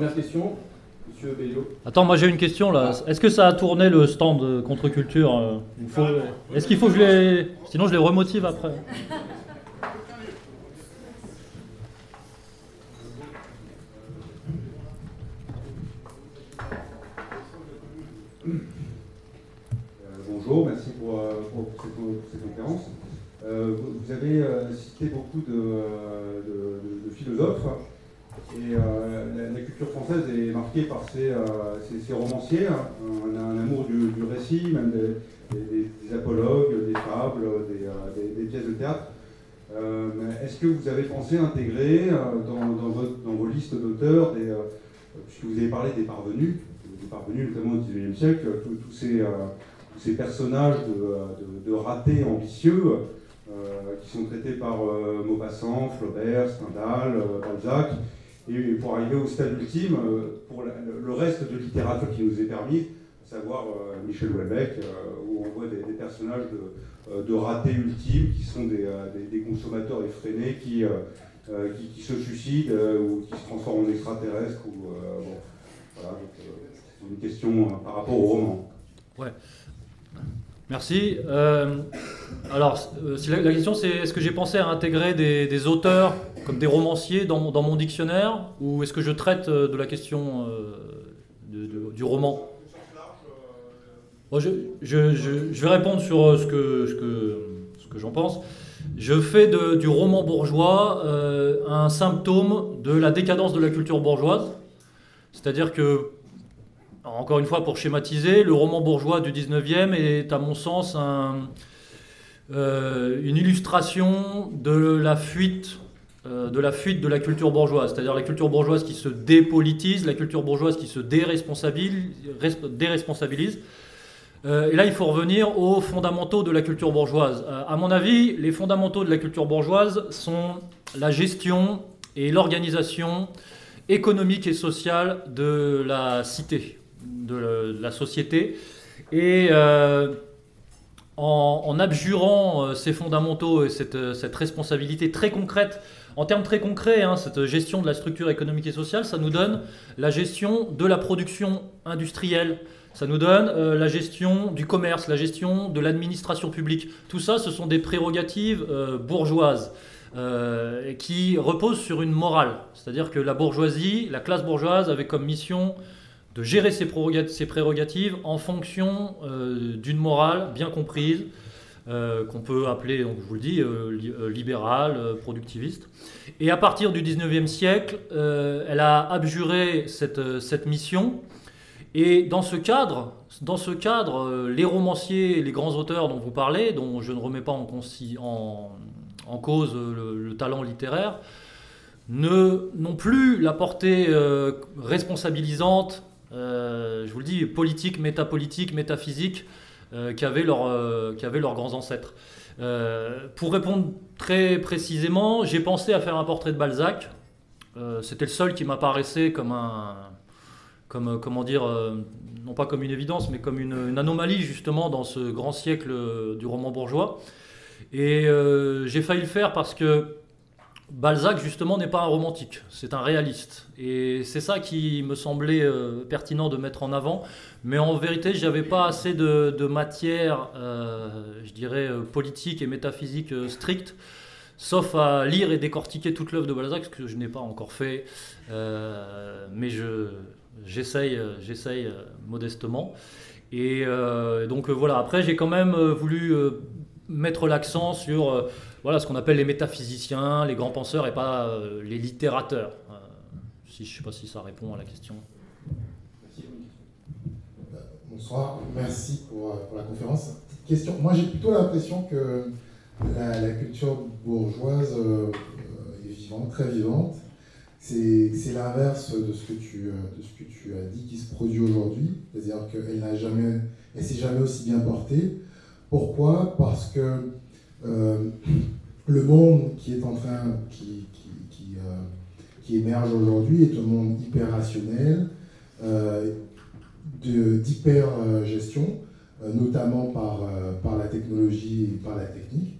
Monsieur Bello. Attends, moi j'ai une question là. Est-ce que ça a tourné le stand contre-culture euh, Est-ce qu'il faut que je les. Sinon je les remotive après. Euh, bonjour, merci pour, euh, cette, conférence. vous avez cité beaucoup de philosophes. Et euh, la, culture française est marquée par ses, euh, romanciers. Hein. On a un amour du, récit, même des, apologues, des fables, des, euh, pièces de théâtre. Est-ce que vous avez pensé intégrer dans, vos listes d'auteurs, puisque vous avez parlé des parvenus, des parvenus notamment au XIXe siècle, tous ces, personnages de, ratés ambitieux qui sont traités par Maupassant, Flaubert, Stendhal, Balzac, et pour arriver au stade ultime, euh, pour le reste de littérature qui nous est permis, à savoir euh, Michel Houellebecq, euh, où on voit des, personnages de, ratés ultimes qui sont des, consommateurs effrénés qui, qui, se suicident ou qui se transforment en extraterrestres. Ou, voilà, c'est une question par rapport au roman. Ouais. Merci. Euh, alors, euh, la, question c'est est-ce que j'ai pensé à intégrer des, auteurs comme des romanciers dans, mon dictionnaire ou est-ce que je traite euh, de la question du roman? Je, vais répondre sur ce que, ce que, j'en pense. Je fais du roman bourgeois un symptôme de la décadence de la culture bourgeoise. C'est-à-dire que encore une fois, pour schématiser, le roman bourgeois du 19e est, à mon sens, euh, une illustration de la fuite euh, de la fuite de la culture bourgeoise, c'est-à-dire la culture bourgeoise qui se dépolitise, la culture bourgeoise qui se déresponsabilise. déresponsabilise. Euh, et là, il faut revenir aux fondamentaux de la culture bourgeoise. à mon avis, les fondamentaux de la culture bourgeoise sont la gestion et l'organisation économique et sociale de la cité de la société. Et euh, en, abjurant euh, ces fondamentaux et cette, cette, responsabilité très concrète, en termes très concrets, hein, cette gestion de la structure économique et sociale, ça nous donne la gestion de la production industrielle, ça nous donne euh, la gestion du commerce, la gestion de l'administration publique. Tout ça, ce sont des prérogatives bourgeoises. euh, qui repose sur une morale. C'est-à-dire que la bourgeoisie, la classe bourgeoise avait comme mission de gérer ses prérogatives, en fonction euh, d'une morale bien comprise, euh, qu'on peut appeler, donc je vous le dis, libérale, productiviste. Et à partir du 19e siècle, elle a abjuré cette, mission. Et dans ce cadre, dans ce cadre, les romanciers, les grands auteurs dont vous parlez, dont je ne remets pas en, cause le, talent littéraire, n'ont plus la portée euh, responsabilisante, euh, je vous le dis, politique, métapolitique, métaphysique, euh, qu'avaient, leurs, qu'avaient leurs grands ancêtres. pour répondre très précisément, j'ai pensé à faire un portrait de Balzac. c'était le seul qui m'apparaissait comme un, comme, comment dire, non pas comme une évidence, mais comme une, anomalie justement dans ce grand siècle du roman bourgeois. Et euh, j'ai failli le faire parce que Balzac, justement, n'est pas un romantique, c'est un réaliste. Et c'est ça qui me semblait euh, pertinent de mettre en avant. Mais en vérité, je n'avais pas assez de, matière, euh, je dirais, politique et métaphysique stricte, sauf à lire et décortiquer toute l'œuvre de Balzac, ce que je n'ai pas encore fait. mais j'essaye modestement. Et donc voilà, après, j'ai quand même voulu mettre l'accent sur euh, voilà, ce qu'on appelle les métaphysiciens, les grands penseurs et pas euh, les littérateurs. Euh, si, je ne sais pas si ça répond à la question. Bonsoir, merci pour, la conférence. question. Moi, j'ai plutôt l'impression que la, culture bourgeoise est vivante, très vivante. C'est l'inverse de, ce que tu, de ce que tu as dit qui se produit aujourd'hui. C'est-à-dire qu'elle elle s'est jamais aussi bien portée. Pourquoi? Parce que euh, le monde qui est en train, qui, qui, euh, émerge aujourd'hui est un monde hyper rationnel, euh, d'hyper-gestion, notamment par, par la technologie et par la technique.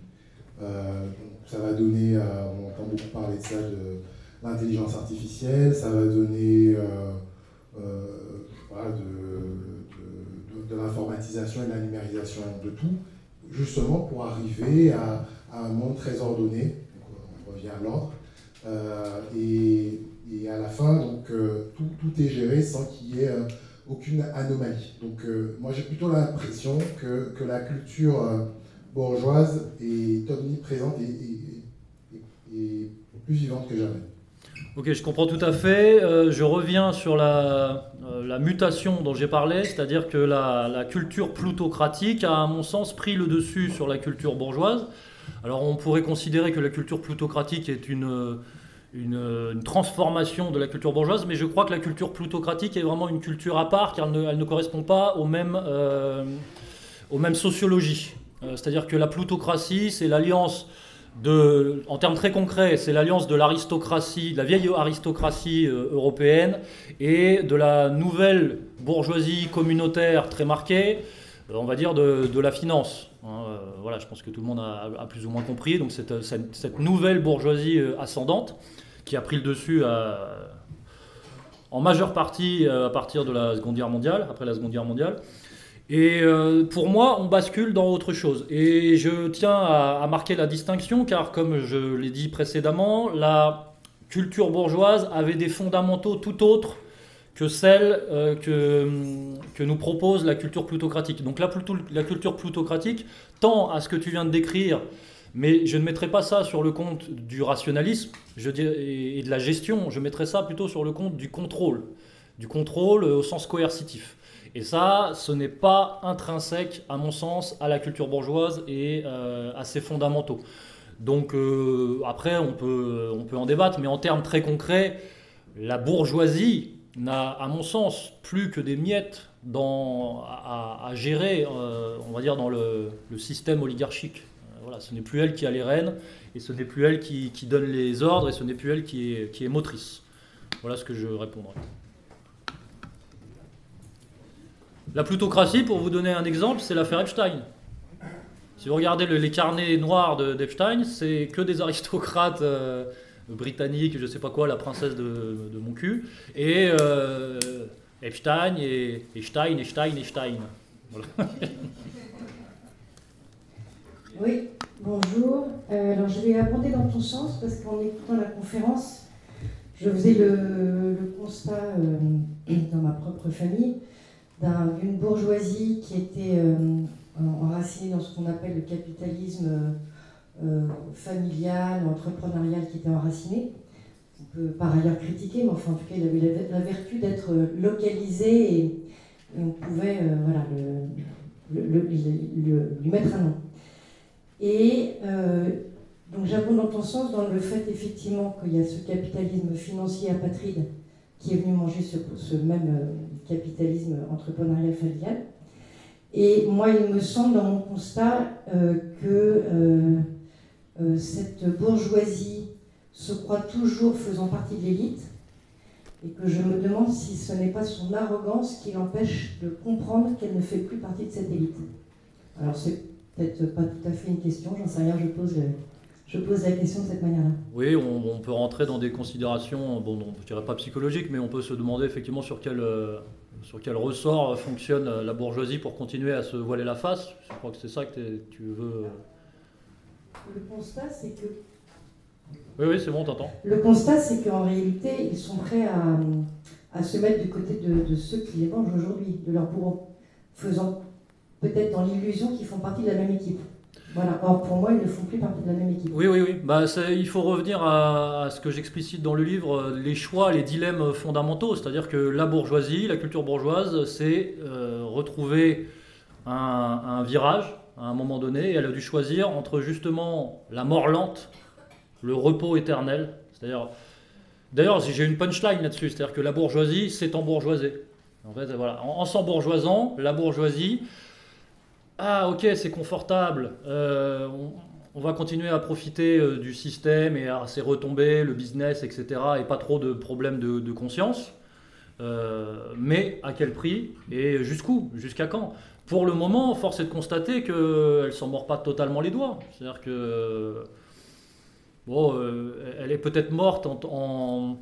ça va donner, on entend beaucoup parler de ça, de l'intelligence artificielle, ça va donner de de l'informatisation et de la numérisation de tout, justement pour arriver à, un monde très ordonné, on revient à l'ordre, euh, et, à la fin, donc, euh, tout, est géré sans qu'il y ait euh, aucune anomalie. Donc moi j'ai plutôt l'impression que, la culture bourgeoise est omniprésente et, et plus vivante que jamais. Ok, je comprends tout à fait. Euh, je reviens sur la, euh, la mutation dont j'ai parlé, c'est-à-dire que la, culture plutocratique a, à mon sens, pris le dessus sur la culture bourgeoise. Alors on pourrait considérer que la culture plutocratique est une, une, transformation de la culture bourgeoise, mais je crois que la culture plutocratique est vraiment une culture à part, car elle ne, correspond pas aux mêmes, euh, aux mêmes sociologies. c'est-à-dire que la plutocratie, c'est l'alliance en termes très concrets, c'est l'alliance de l'aristocratie, de la vieille aristocratie euh, européenne et de la nouvelle bourgeoisie communautaire très marquée, euh, on va dire de, la finance. Hein, euh, voilà, je pense que tout le monde a, plus ou moins compris. Donc cette, cette, nouvelle bourgeoisie ascendante qui a pris le dessus en majeure partie à partir de la Seconde Guerre mondiale, après la Seconde Guerre mondiale. Et euh, pour moi, on bascule dans autre chose. Et je tiens à, marquer la distinction, car comme je l'ai dit précédemment, la culture bourgeoise avait des fondamentaux tout autres que celle euh, que, nous propose la culture plutocratique. Donc la, culture plutocratique tend à ce que tu viens de décrire, mais je ne mettrai pas ça sur le compte du rationalisme et de la gestion, je mettrai ça plutôt sur le compte du contrôle, du contrôle au sens coercitif. Et ça, ce n'est pas intrinsèque, à mon sens, à la culture bourgeoise et euh, à ses fondamentaux. Donc euh, après, on peut, on peut en débattre, mais en termes très concrets, la bourgeoisie n'a, à mon sens, plus que des miettes à, gérer, euh, on va dire, dans le, système oligarchique. Voilà, ce n'est plus elle qui a les rênes, et ce n'est plus elle qui, donne les ordres, et ce n'est plus elle qui est motrice. Voilà ce que je répondrai. La plutocratie, pour vous donner un exemple, c'est l'affaire Epstein. Si vous regardez les carnets noirs d'Epstein, c'est que des aristocrates euh, britanniques, je ne sais pas quoi, la princesse de, mon cul, et euh, Epstein, et, et, Stein, et Stein, et Stein. Oui, bonjour. Euh, alors je vais aborder dans ton sens parce qu'en écoutant la conférence, je faisais le, constat dans ma propre famille d'une bourgeoisie qui était euh, enracinée dans ce qu'on appelle le capitalisme familial, entrepreneurial qui était enraciné. On peut par ailleurs critiquer, mais enfin en tout cas il avait la, vertu d'être localisé et, on pouvait voilà, lui mettre un nom. Et euh, donc j'abonde dans ton sens dans le fait effectivement qu'il y a ce capitalisme financier apatride qui est venu manger ce, même euh, capitalisme entrepreneurial familial. Et moi, il me semble dans mon constat euh, que cette bourgeoisie se croit toujours faisant partie de l'élite et que je me demande si ce n'est pas son arrogance qui l'empêche de comprendre qu'elle ne fait plus partie de cette élite. Alors c'est peut-être pas tout à fait une question, j'en sais rien, je pose, je pose la question de cette manière-là. Oui, on, peut rentrer dans des considérations, bon, je dirais pas psychologiques, mais on peut se demander effectivement sur quel, euh, sur quel ressort fonctionne la bourgeoisie pour continuer à se voiler la face? Je crois que c'est ça que tu veux. Le constat, c'est que. Oui, oui, c'est bon, t'entends. Le constat, c'est qu'en réalité, ils sont prêts à, à, se mettre du côté de, de ceux qui les mangent aujourd'hui, de leurs bourreaux, faisant peut-être dans l'illusion qu'ils font partie de la même équipe. Voilà. Or, pour moi, ils ne font plus partie de la même équipe. Oui, oui, oui. Bah, il faut revenir à, ce que j'explicite dans le livre, euh, les choix, les dilemmes fondamentaux. C'est-à-dire que la bourgeoisie, la culture bourgeoise, c'est euh, retrouver un, virage à un moment donné. Elle a dû choisir entre justement la mort lente, le repos éternel. C'est-à-dire, d'ailleurs, j'ai une punchline là-dessus. C'est-à-dire que la bourgeoisie, c'est embourgeoiser. En fait, voilà. En, en s'embourgeoisant, la bourgeoisie ah ok c'est confortable, euh, on, va continuer à profiter euh, du système et à ses retombées, le business, etc. et pas trop de problèmes de, conscience. Euh, mais à quel prix et jusqu'où? Jusqu'à quand? Pour le moment, force est de constater qu'elle ne s'en mord pas totalement les doigts. C'est-à-dire que bon, elle est peut-être morte en,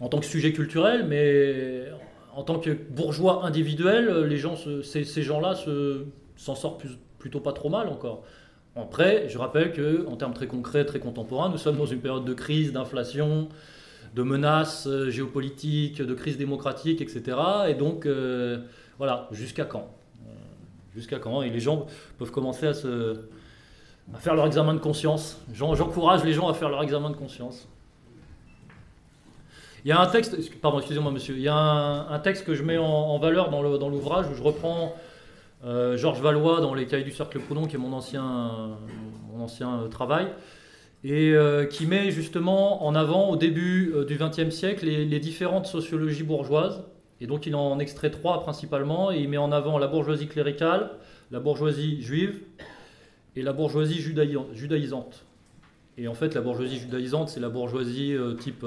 en, tant que sujet culturel, mais en tant que bourgeois individuel, les gens, ces, ces gens-là se s'en sort plutôt pas trop mal encore. Après, je rappelle que en termes très concrets, très contemporains, nous sommes dans une période de crise, d'inflation, de menaces euh, géopolitiques, de crise démocratique, etc. Et donc, euh, voilà, jusqu'à quand? Euh, Jusqu'à quand? Et les gens peuvent commencer à, se, à faire leur examen de conscience. J'encourage les gens à faire leur examen de conscience. Il y a un texte, pardon, excusez-moi monsieur, il y a un, texte que je mets en, valeur dans l'ouvrage où je reprends euh, Georges Valois dans Les Cahiers du Cercle Proudhon, qui est mon ancien, mon ancien euh, travail, et euh, qui met justement en avant, au début du XXe siècle, les, différentes sociologies bourgeoises. Et donc il en extrait trois principalement, et il met en avant la bourgeoisie cléricale, la bourgeoisie juive et la bourgeoisie judaïsante. Et en fait, la bourgeoisie judaïsante, c'est la bourgeoisie type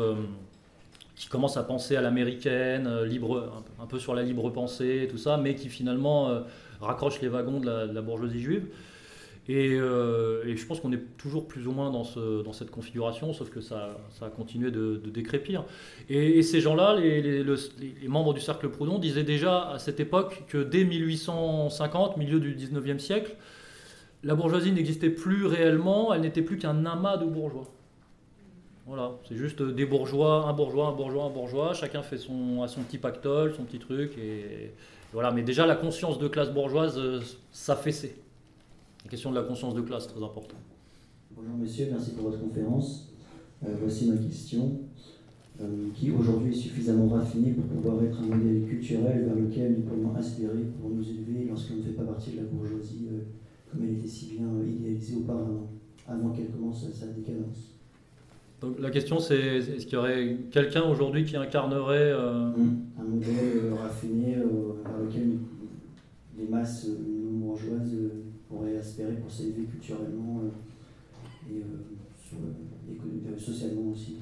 qui commence à penser à l'américaine, libre, un peu sur la libre pensée, tout ça, mais qui finalement raccroche les wagons de la, bourgeoisie juive. Euh, et, je pense qu'on est toujours plus ou moins dans, ce, dans cette configuration, sauf que ça, a continué de, décrépir. Et, ces gens-là, les, membres du cercle Proudhon, disaient déjà à cette époque que dès 1850, milieu du 19e siècle, la bourgeoisie n'existait plus réellement, elle n'était plus qu'un amas de bourgeois. Voilà, c'est juste des bourgeois, un bourgeois, un bourgeois, un bourgeois, chacun fait son, a son petit pactole, son petit truc, et, voilà, mais déjà la conscience de classe bourgeoise euh, s'affaissait. La question de la conscience de classe, très important. Bonjour monsieur, merci pour votre conférence. Euh, voici ma question, euh, qui aujourd'hui est suffisamment raffinée pour pouvoir être un modèle culturel vers lequel nous pourrions aspirer pour nous élever lorsqu'on ne fait pas partie de la bourgeoisie comme elle était si bien idéalisée auparavant, avant qu'elle commence sa décadence. Donc la question c'est est-ce qu'il y aurait quelqu'un aujourd'hui qui incarnerait euh, un modèle euh, raffiné euh, par lequel les masses non bourgeoises pourraient aspirer pour s'élever culturellement et socialement aussi.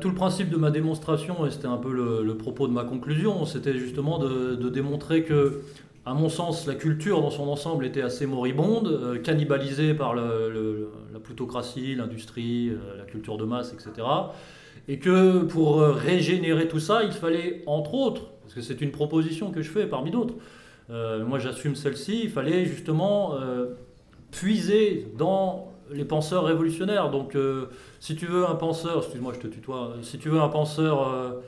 Tout le principe de ma démonstration, et c'était un peu le, propos de ma conclusion, c'était justement de, de, démontrer que à mon sens, la culture dans son ensemble était assez moribonde, euh, cannibalisée par la plutocratie, l'industrie, euh, la culture de masse, etc. Et que pour euh, régénérer tout ça, il fallait, entre autres, parce que c'est une proposition que je fais parmi d'autres, moi j'assume celle-ci, il fallait justement puiser dans les penseurs révolutionnaires. Donc, euh, si tu veux un penseur, excuse-moi, je te tutoie, si tu veux un penseur euh,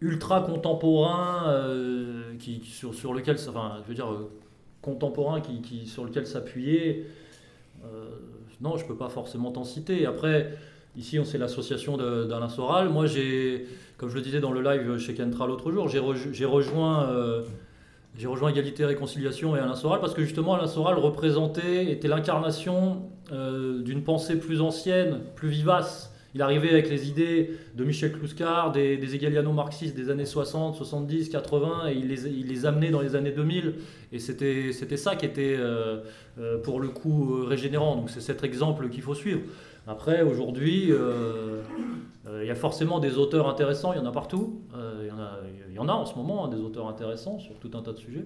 ultra contemporain, euh, qui, sur, lequel, enfin, je veux dire, euh, contemporain sur lequel s'appuyer, euh, non, je peux pas forcément t'en citer. Après, ici, on c'est l'association d'Alain Soral. Moi, j'ai, comme je le disais dans le live chez Kentra l'autre jour, j'ai rejo- j'ai rejoint. euh, rejoint Égalité Réconciliation et Alain Soral parce que justement Alain Soral représentait, était l'incarnation euh, d'une pensée plus ancienne, plus vivace. Il arrivait avec les idées de Michel Clouscar, des, égaliano-marxistes des années 60, 70, 80, et il les, amenait dans les années 2000. Et c'était ça qui était, euh, euh, pour le coup, euh, régénérant. Donc c'est cet exemple qu'il faut suivre. Après, aujourd'hui, il y a forcément des auteurs intéressants, il y en a partout. Il, y en a, en ce moment, hein, des auteurs intéressants sur tout un tas de sujets.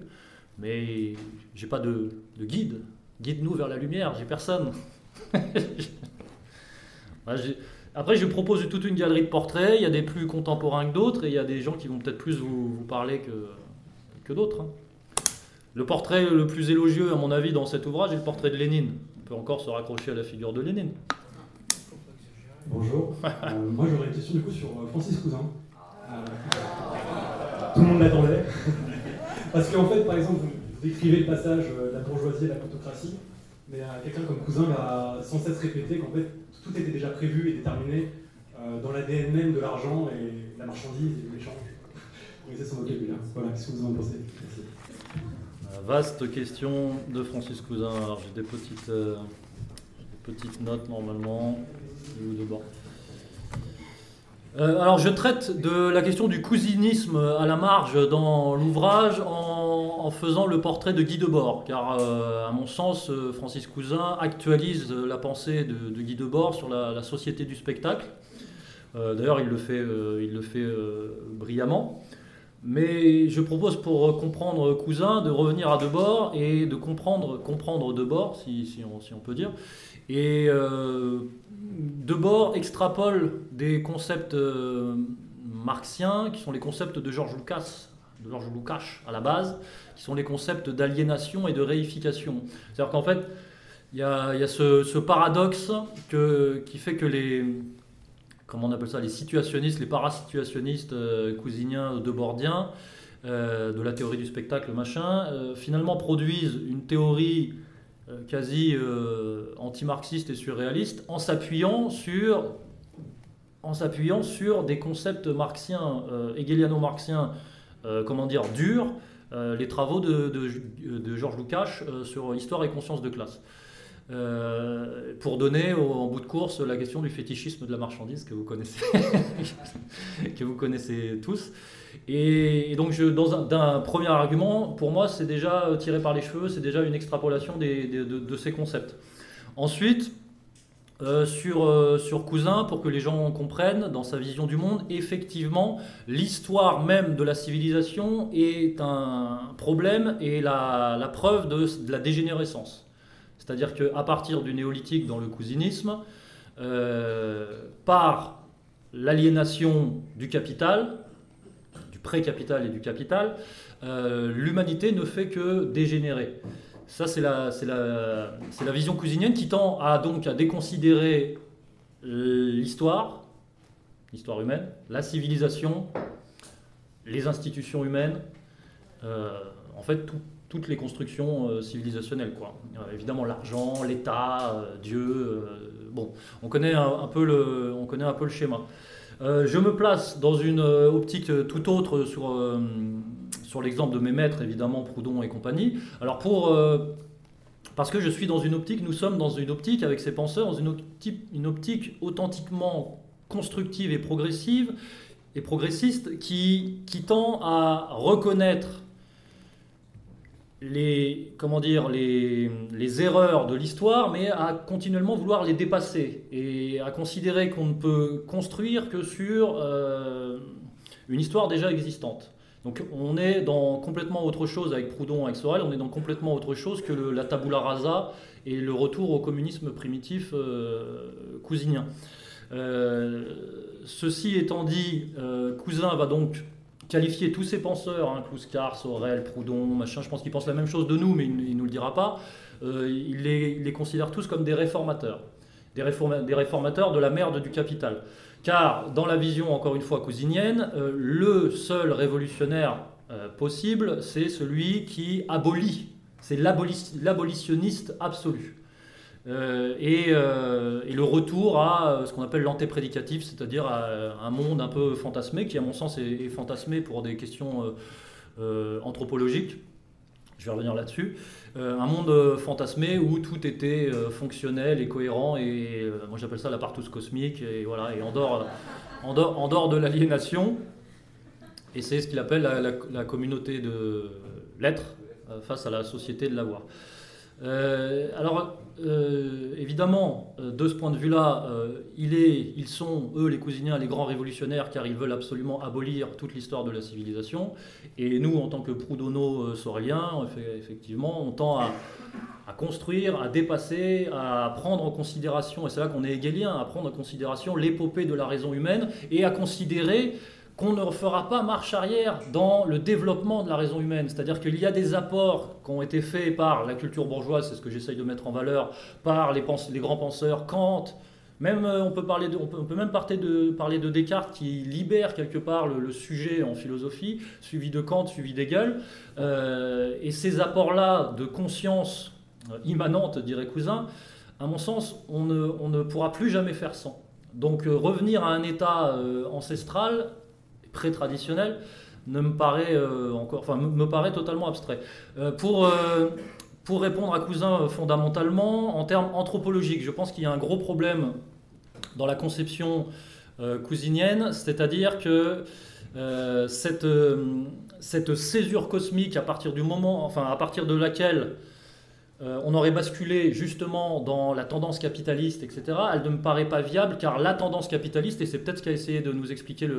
Mais j'ai pas de, de guide. Guide-nous vers la lumière, j'ai personne. Après, je propose toute une galerie de portraits. Il y a des plus contemporains que d'autres et il y a des gens qui vont peut-être plus vous, parler que, que d'autres. hein. Le portrait le plus élogieux, à mon avis, dans cet ouvrage est le portrait de Lénine. On peut encore se raccrocher à la figure de Lénine. Bonjour. Euh, moi j'aurais une question du coup sur euh, Francis Cousin. Euh, tout le monde l'attendait. Parce qu'en fait, par exemple, vous, décrivez le passage de la bourgeoisie à la plutocratie, quelqu'un comme Cousin va sans cesse répéter qu'en fait tout était déjà prévu et déterminé euh, dans l'ADN même de l'argent et la marchandise et l'échange. Oui, c'est son vocabulaire. Voilà, qu'est-ce que vous en pensez? Merci. Euh, Vaste question de Francis Cousin. Alors j'ai des petites, euh, notes normalement. De Euh, alors je traite de la question du cousinisme à la marge dans l'ouvrage en, faisant le portrait de Guy Debord, car euh, à mon sens euh, Francis Cousin actualise la pensée de, Guy Debord sur la, société du spectacle. D'ailleurs il le fait, il le fait brillamment. Mais je propose pour comprendre Cousin de revenir à Debord et de comprendre, comprendre Debord, si, si, on, peut dire. Et euh, Debord extrapole des concepts euh, marxiens qui sont les concepts de Georges Lucas, de Georges Lukács à la base, qui sont les concepts d'aliénation et de réification. C'est-à-dire qu'en fait, il y a, y a ce, ce paradoxe que, qui fait que les, comment on appelle ça, les situationnistes, les parasituationnistes euh, cousiniens debordiens euh, de la théorie du spectacle, machin, euh, finalement produisent une théorie euh, quasi anti-marxiste et surréaliste en s'appuyant sur en s'appuyant sur des concepts marxiens, hegeliano-marxiens, comment dire, durs, les travaux de, de- de Georges Lukács sur histoire et conscience de classe. Euh, pour donner en bout de course la question du fétichisme de la marchandise que vous connaissez, que vous connaissez tous. Et, donc, dans un, d'un premier argument, pour moi, c'est déjà euh, tiré par les cheveux, c'est déjà une extrapolation de, ces concepts. Ensuite, euh, sur, Cousin, pour que les gens comprennent, dans sa vision du monde, effectivement, l'histoire même de la civilisation est un problème et la, preuve de la dégénérescence. C'est-à-dire qu'à partir du néolithique dans le cousinisme, euh, par l'aliénation du capital, du pré-capital et du capital, euh, l'humanité ne fait que dégénérer. Ça, c'est la, vision cousinienne qui tend à, donc, à déconsidérer l'histoire, l'histoire humaine, la civilisation, les institutions humaines, euh, en fait, tout- toutes les constructions euh, civilisationnelles. Quoi. Euh, évidemment, l'argent, l'État, euh, Dieu, bon, on connaît un, un peu le, on connaît un peu le schéma. Je me place dans une optique tout autre sur, sur l'exemple de mes maîtres, évidemment, Proudhon et compagnie. Alors, pour. parce que je suis dans une optique, nous sommes dans une optique avec ces penseurs, dans une optique, une optique authentiquement constructive et progressive et progressiste qui, qui tend à reconnaître les, comment dire, les, les erreurs de l'histoire, mais à continuellement vouloir les dépasser et à considérer qu'on ne peut construire que sur euh, une histoire déjà existante. Donc on est dans complètement autre chose avec Proudhon, avec Sorel, on est dans complètement autre chose que la tabula rasa et le retour au communisme primitif euh, cousinien. Euh, ceci étant dit, Cousin va donc qualifier tous ces penseurs, hein, Kluskar, Sorel, Proudhon, machin, je pense qu'ils pensent la même chose de nous, mais il ne nous le dira pas, euh, il, les, il, les, considère tous comme des réformateurs, des, réforma des, réformateurs de la merde du capital. Car dans la vision, encore une fois, cousinienne, euh, le seul révolutionnaire euh, possible, c'est celui qui abolit, c'est l'abolitionniste absolu. Euh, et, euh, et, le retour à ce qu'on appelle l'antéprédicatif, c'est-à-dire à un monde un peu fantasmé, qui à mon sens est, fantasmé pour des questions euh, anthropologiques. Je vais revenir là-dessus. un monde fantasmé où tout était fonctionnel et cohérent, et moi j'appelle ça la partouze cosmique, et voilà, et en dehors, en dehors, de l'aliénation. Et c'est ce qu'il appelle la, communauté de l'être face à la société de l'avoir. Euh, alors, euh, évidemment, euh, de ce point de vue-là, ils sont, eux, les cousiniens, les grands révolutionnaires, car ils veulent absolument abolir toute l'histoire de la civilisation. Et nous, en tant que proudono-soréliens, effectivement, on tend à, à, construire, à dépasser, à prendre en considération, et c'est là qu'on est hegelien, à prendre en considération l'épopée de la raison humaine et à considérer qu'on ne fera pas marche arrière dans le développement de la raison humaine. C'est-à-dire qu'il y a des apports qui ont été faits par la culture bourgeoise, c'est ce que j'essaye de mettre en valeur, par les, grands penseurs, Kant, même, on, peut parler de, on, peut, même parler de, parler de, Descartes qui libère quelque part le, sujet en philosophie, suivi de Kant, suivi d'Hegel. Euh, et ces apports-là de conscience immanente, dirait Cousin, à mon sens, on ne, pourra plus jamais faire sans. Donc euh, revenir à un état euh, ancestral pré-traditionnel ne me paraît euh, encore, enfin me paraît totalement abstrait. Euh, pour euh, pour répondre à Cousin fondamentalement, en termes anthropologiques, je pense qu'il y a un gros problème dans la conception cousinienne, c'est-à-dire que cette, cette césure cosmique à partir du moment, enfin à partir de laquelle euh, on aurait basculé justement dans la tendance capitaliste, etc., elle ne me paraît pas viable car la tendance capitaliste, et c'est peut-être ce qu'a essayé de nous expliquer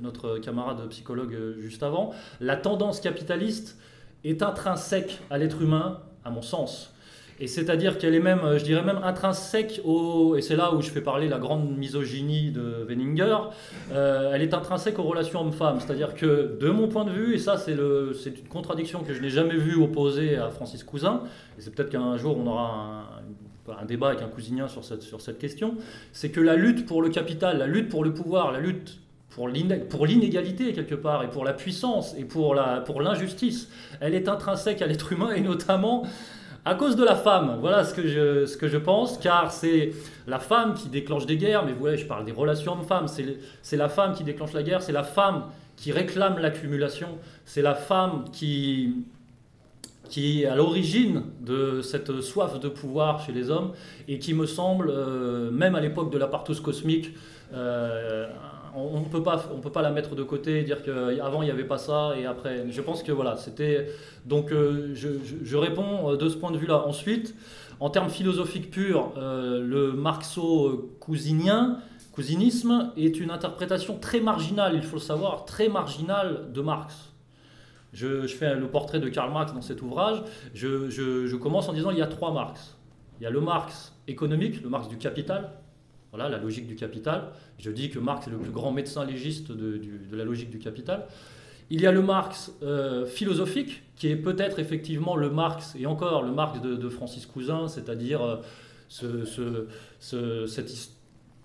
notre camarade psychologue euh, juste avant, la tendance capitaliste est intrinsèque à l'être humain, à mon sens. Et c'est-à-dire qu'elle est même, je dirais même intrinsèque au, et c'est là où je fais parler la grande misogynie de Wenninger, euh, elle est intrinsèque aux relations hommes-femmes. C'est-à-dire que de mon point de vue, et ça c'est une contradiction que je n'ai jamais vue opposée à Francis Cousin, et c'est peut-être qu'un jour on aura un, un, débat avec un cousinien sur cette, sur cette question, c'est que la lutte pour le capital, la lutte pour le pouvoir, la lutte pour l'inégalité quelque part, et pour la puissance, et pour l'injustice, pour elle est intrinsèque à l'être humain, et notamment à cause de la femme, voilà ce que je, pense, car c'est la femme qui déclenche des guerres, mais vous voyez, je parle des relations hommes-femmes, c'est la femme qui déclenche la guerre, c'est la femme qui réclame l'accumulation, c'est la femme qui, est à l'origine de cette soif de pouvoir chez les hommes, et qui me semble, euh, même à l'époque de la partouze cosmique, euh, on ne peut pas, on peut pas la mettre de côté, dire qu'avant il n'y avait pas ça et après. Je pense que voilà, c'était. Donc euh, je, je, réponds de ce point de vue-là. Ensuite, en termes philosophiques purs, euh, le marxo-cousinien, cousinisme, est une interprétation très marginale, il faut le savoir, très marginale de Marx. Je, fais le portrait de Karl Marx dans cet ouvrage. Je, je commence en disant il y a trois Marx. Il y a le Marx économique, le Marx du capital, voilà, la logique du capital. Je dis que Marx est le plus grand médecin légiste de, la logique du capital. Il y a le Marx euh, philosophique, qui est peut-être effectivement le Marx, et encore le Marx de, Francis Cousin, c'est-à-dire euh, ce, ce, ce,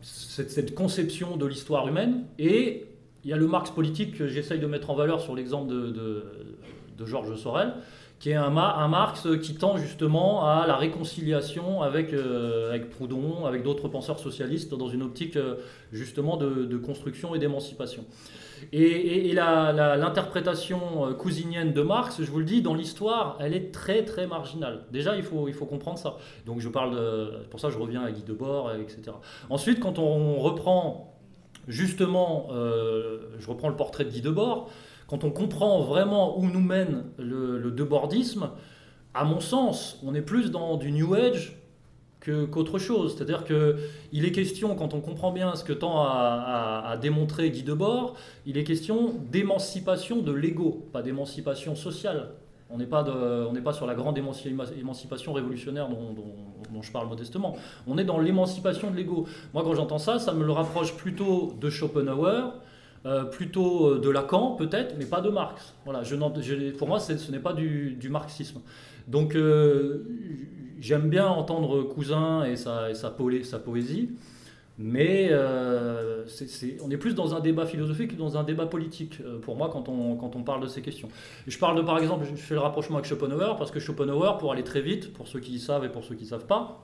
cette, conception de l'histoire humaine. Et il y a le Marx politique que j'essaye de mettre en valeur sur l'exemple de Georges Sorel, qui est un, Marx qui tend justement à la réconciliation avec, euh, avec Proudhon, avec d'autres penseurs socialistes, dans une optique euh, justement de, construction et d'émancipation. Et, et, l'interprétation euh, cousinienne de Marx, je vous le dis, dans l'histoire, elle est très très marginale. Déjà, il faut, il faut comprendre ça. Donc je parle de, pour ça je reviens à Guy Debord, etc. Ensuite, quand on reprend justement, euh, je reprends le portrait de Guy Debord, quand on comprend vraiment où nous mène le, debordisme, à mon sens, on est plus dans du New Age qu'autre qu chose. C'est-à-dire qu'il est question, quand on comprend bien ce que tend à, démontrer Guy Debord, il est question d'émancipation de l'ego, pas d'émancipation sociale. On n'est pas, pas, sur la grande émancipation révolutionnaire dont, dont, dont, je parle modestement. On est dans l'émancipation de l'ego. Moi, quand j'entends ça, ça me le rapproche plutôt de Schopenhauer, euh, plutôt de Lacan peut-être, mais pas de Marx. Voilà, je pour moi, ce n'est pas du, marxisme. Donc j'aime bien entendre Cousin et sa, et sa, poésie. Mais euh, on est plus dans un débat philosophique que dans un débat politique, euh, pour moi, quand on, quand on parle de ces questions. je parle de, par exemple, je fais le rapprochement avec Schopenhauer, parce que Schopenhauer, pour aller très vite, pour ceux qui savent et pour ceux qui ne savent pas,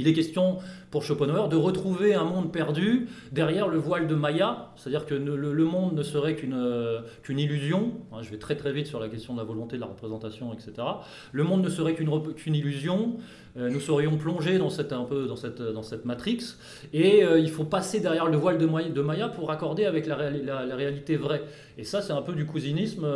il est question pour Schopenhauer de retrouver un monde perdu derrière le voile de Maya, c'est-à-dire que le, monde ne serait qu'une euh, qu'une illusion. Hein, je vais très très vite sur la question de la volonté, de la représentation, etc. Le monde ne serait qu'une illusion. Euh, nous serions plongés dans cette un peu dans cette dans cette matrix, et euh, il faut passer derrière le voile de Maya, pour raccorder avec la, la, réalité vraie. Et ça, c'est un peu du cousinisme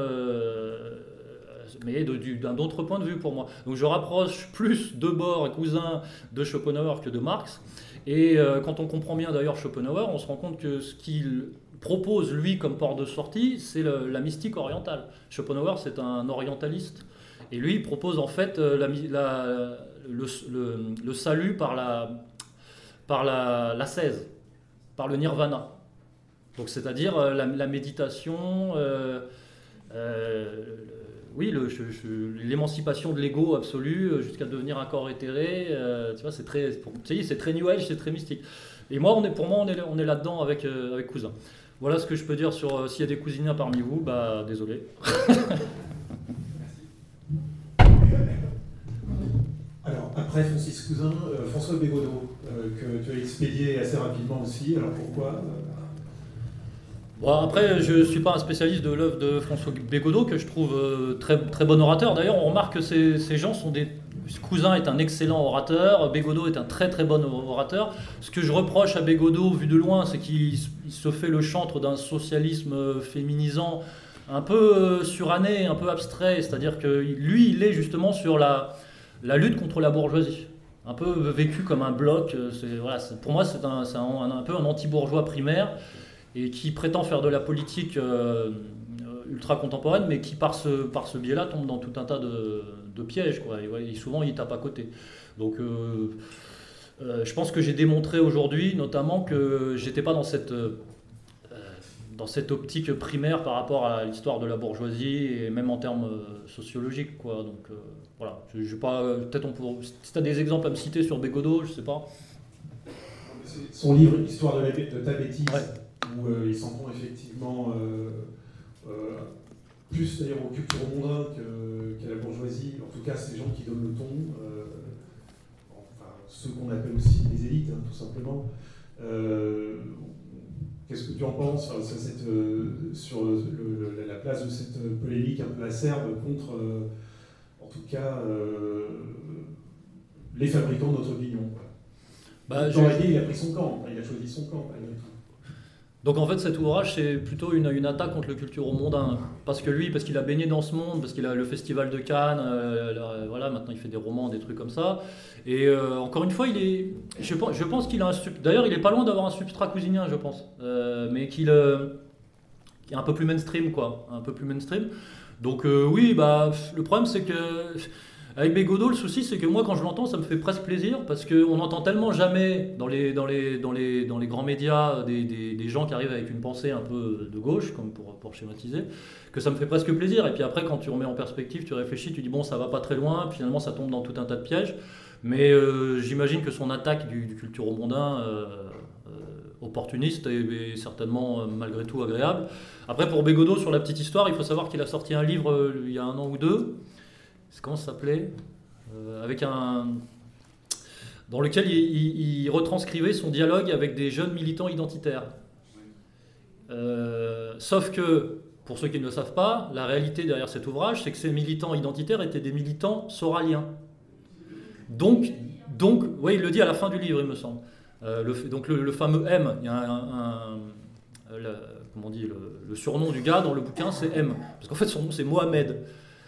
mais d'un autre point de vue pour moi. Donc je rapproche plus de Bord et cousin de Schopenhauer que de Marx. Et euh, quand on comprend bien d'ailleurs Schopenhauer, on se rend compte que ce qu'il propose lui comme port de sortie, c'est la mystique orientale. Schopenhauer, c'est un orientaliste. Et lui, il propose en fait euh, le, salut par la, par la, la par le nirvana. Donc c'est-à-dire euh, la, méditation, oui, l'émancipation de l'ego absolu euh, jusqu'à devenir un corps éthéré, euh, tu vois, c'est très, c'est très New Age, c'est très mystique. Et moi, on est, pour moi, on est, on est là-dedans avec, euh, avec Cousin. Voilà ce que je peux dire sur s'il y a des cousiniens parmi vous, bah désolé. Alors, après Francis Cousin, François Bégodeau, que tu as expédié assez rapidement aussi. Alors pourquoi après, je ne suis pas un spécialiste de l'œuvre de François Bégodeau, que je trouve euh, très, très bon orateur. D'ailleurs, on remarque que ces, gens sont des. Cousin est un excellent orateur, Bégodeau est un très très bon orateur. Ce que je reproche à Bégodeau, vu de loin, c'est qu'il se fait le chantre d'un socialisme féminisant un peu euh, suranné, un peu abstrait. C'est-à-dire que lui, il est justement sur la, lutte contre la bourgeoisie un peu vécu comme un bloc. Euh, pour moi, c'est un, peu un anti-bourgeois primaire et qui prétend faire de la politique euh, ultra contemporaine, mais qui par ce, par ce biais-là tombe dans tout un tas de, pièges. Quoi. Et, souvent, il tape à côté. Donc, euh, euh, je pense que j'ai démontré aujourd'hui, notamment, que j'étais pas dans cette, dans cette optique primaire par rapport à l'histoire de la bourgeoisie et même en termes sociologiques. Quoi. Donc, voilà. Je, pas, peut-être on peut, si tu as des exemples à me citer sur Bégodeau, je sais pas. Son livre Histoire de, la, de ta bêtise où euh, ils s'en vont effectivement euh, euh, plus d'ailleurs aux cultures mondains qu'à la bourgeoisie. En tout cas, c'est les gens qui donnent le ton, enfin, ceux qu'on appelle aussi les élites, hein, tout simplement. Qu'est-ce que tu en penses sur, cette, sur la place de cette polémique un peu acerbe contre, en tout cas, les fabricants de notre opinion bah, il a pris son camp, il a choisi son camp. Donc en fait cet ouvrage c'est plutôt une, une, attaque contre le culture mondain. Parce que lui parce qu'il a baigné dans ce monde parce qu'il a le festival de Cannes euh, voilà maintenant il fait des romans des trucs comme ça. Et euh, encore une fois il est je, je pense qu'il a un d'ailleurs il est pas loin d'avoir un substrat cousinien je pense. Euh, mais qu'il est un peu plus mainstream quoi. Un peu plus mainstream. Donc oui bah le problème c'est que avec Bégodeau, le souci, c'est que moi, quand je l'entends, ça me fait presque plaisir parce qu'on n'entend tellement jamais dans les, grands médias des, gens qui arrivent avec une pensée un peu de gauche, comme pour, schématiser, que ça me fait presque plaisir. Et puis après, quand tu remets en perspective, tu réfléchis, tu dis bon, ça va pas très loin, finalement, ça tombe dans tout un tas de pièges. Mais euh, j'imagine que son attaque du, du culture-mondain euh, euh, opportuniste est, certainement malgré tout agréable. Après, pour Bégodeau, sur la petite histoire, il faut savoir qu'il a sorti un livre il y a un an ou deux comment ça s'appelait euh, Avec un dans lequel il, retranscrivait son dialogue avec des jeunes militants identitaires. Euh, sauf que, pour ceux qui ne le savent pas, la réalité derrière cet ouvrage, c'est que ces militants identitaires étaient des militants soraliens. Donc, donc oui, il le dit à la fin du livre, il me semble. Euh, donc le, fameux M, il y a un, comment le, surnom du gars dans le bouquin, c'est M. Parce qu'en fait, son nom, c'est Mohamed.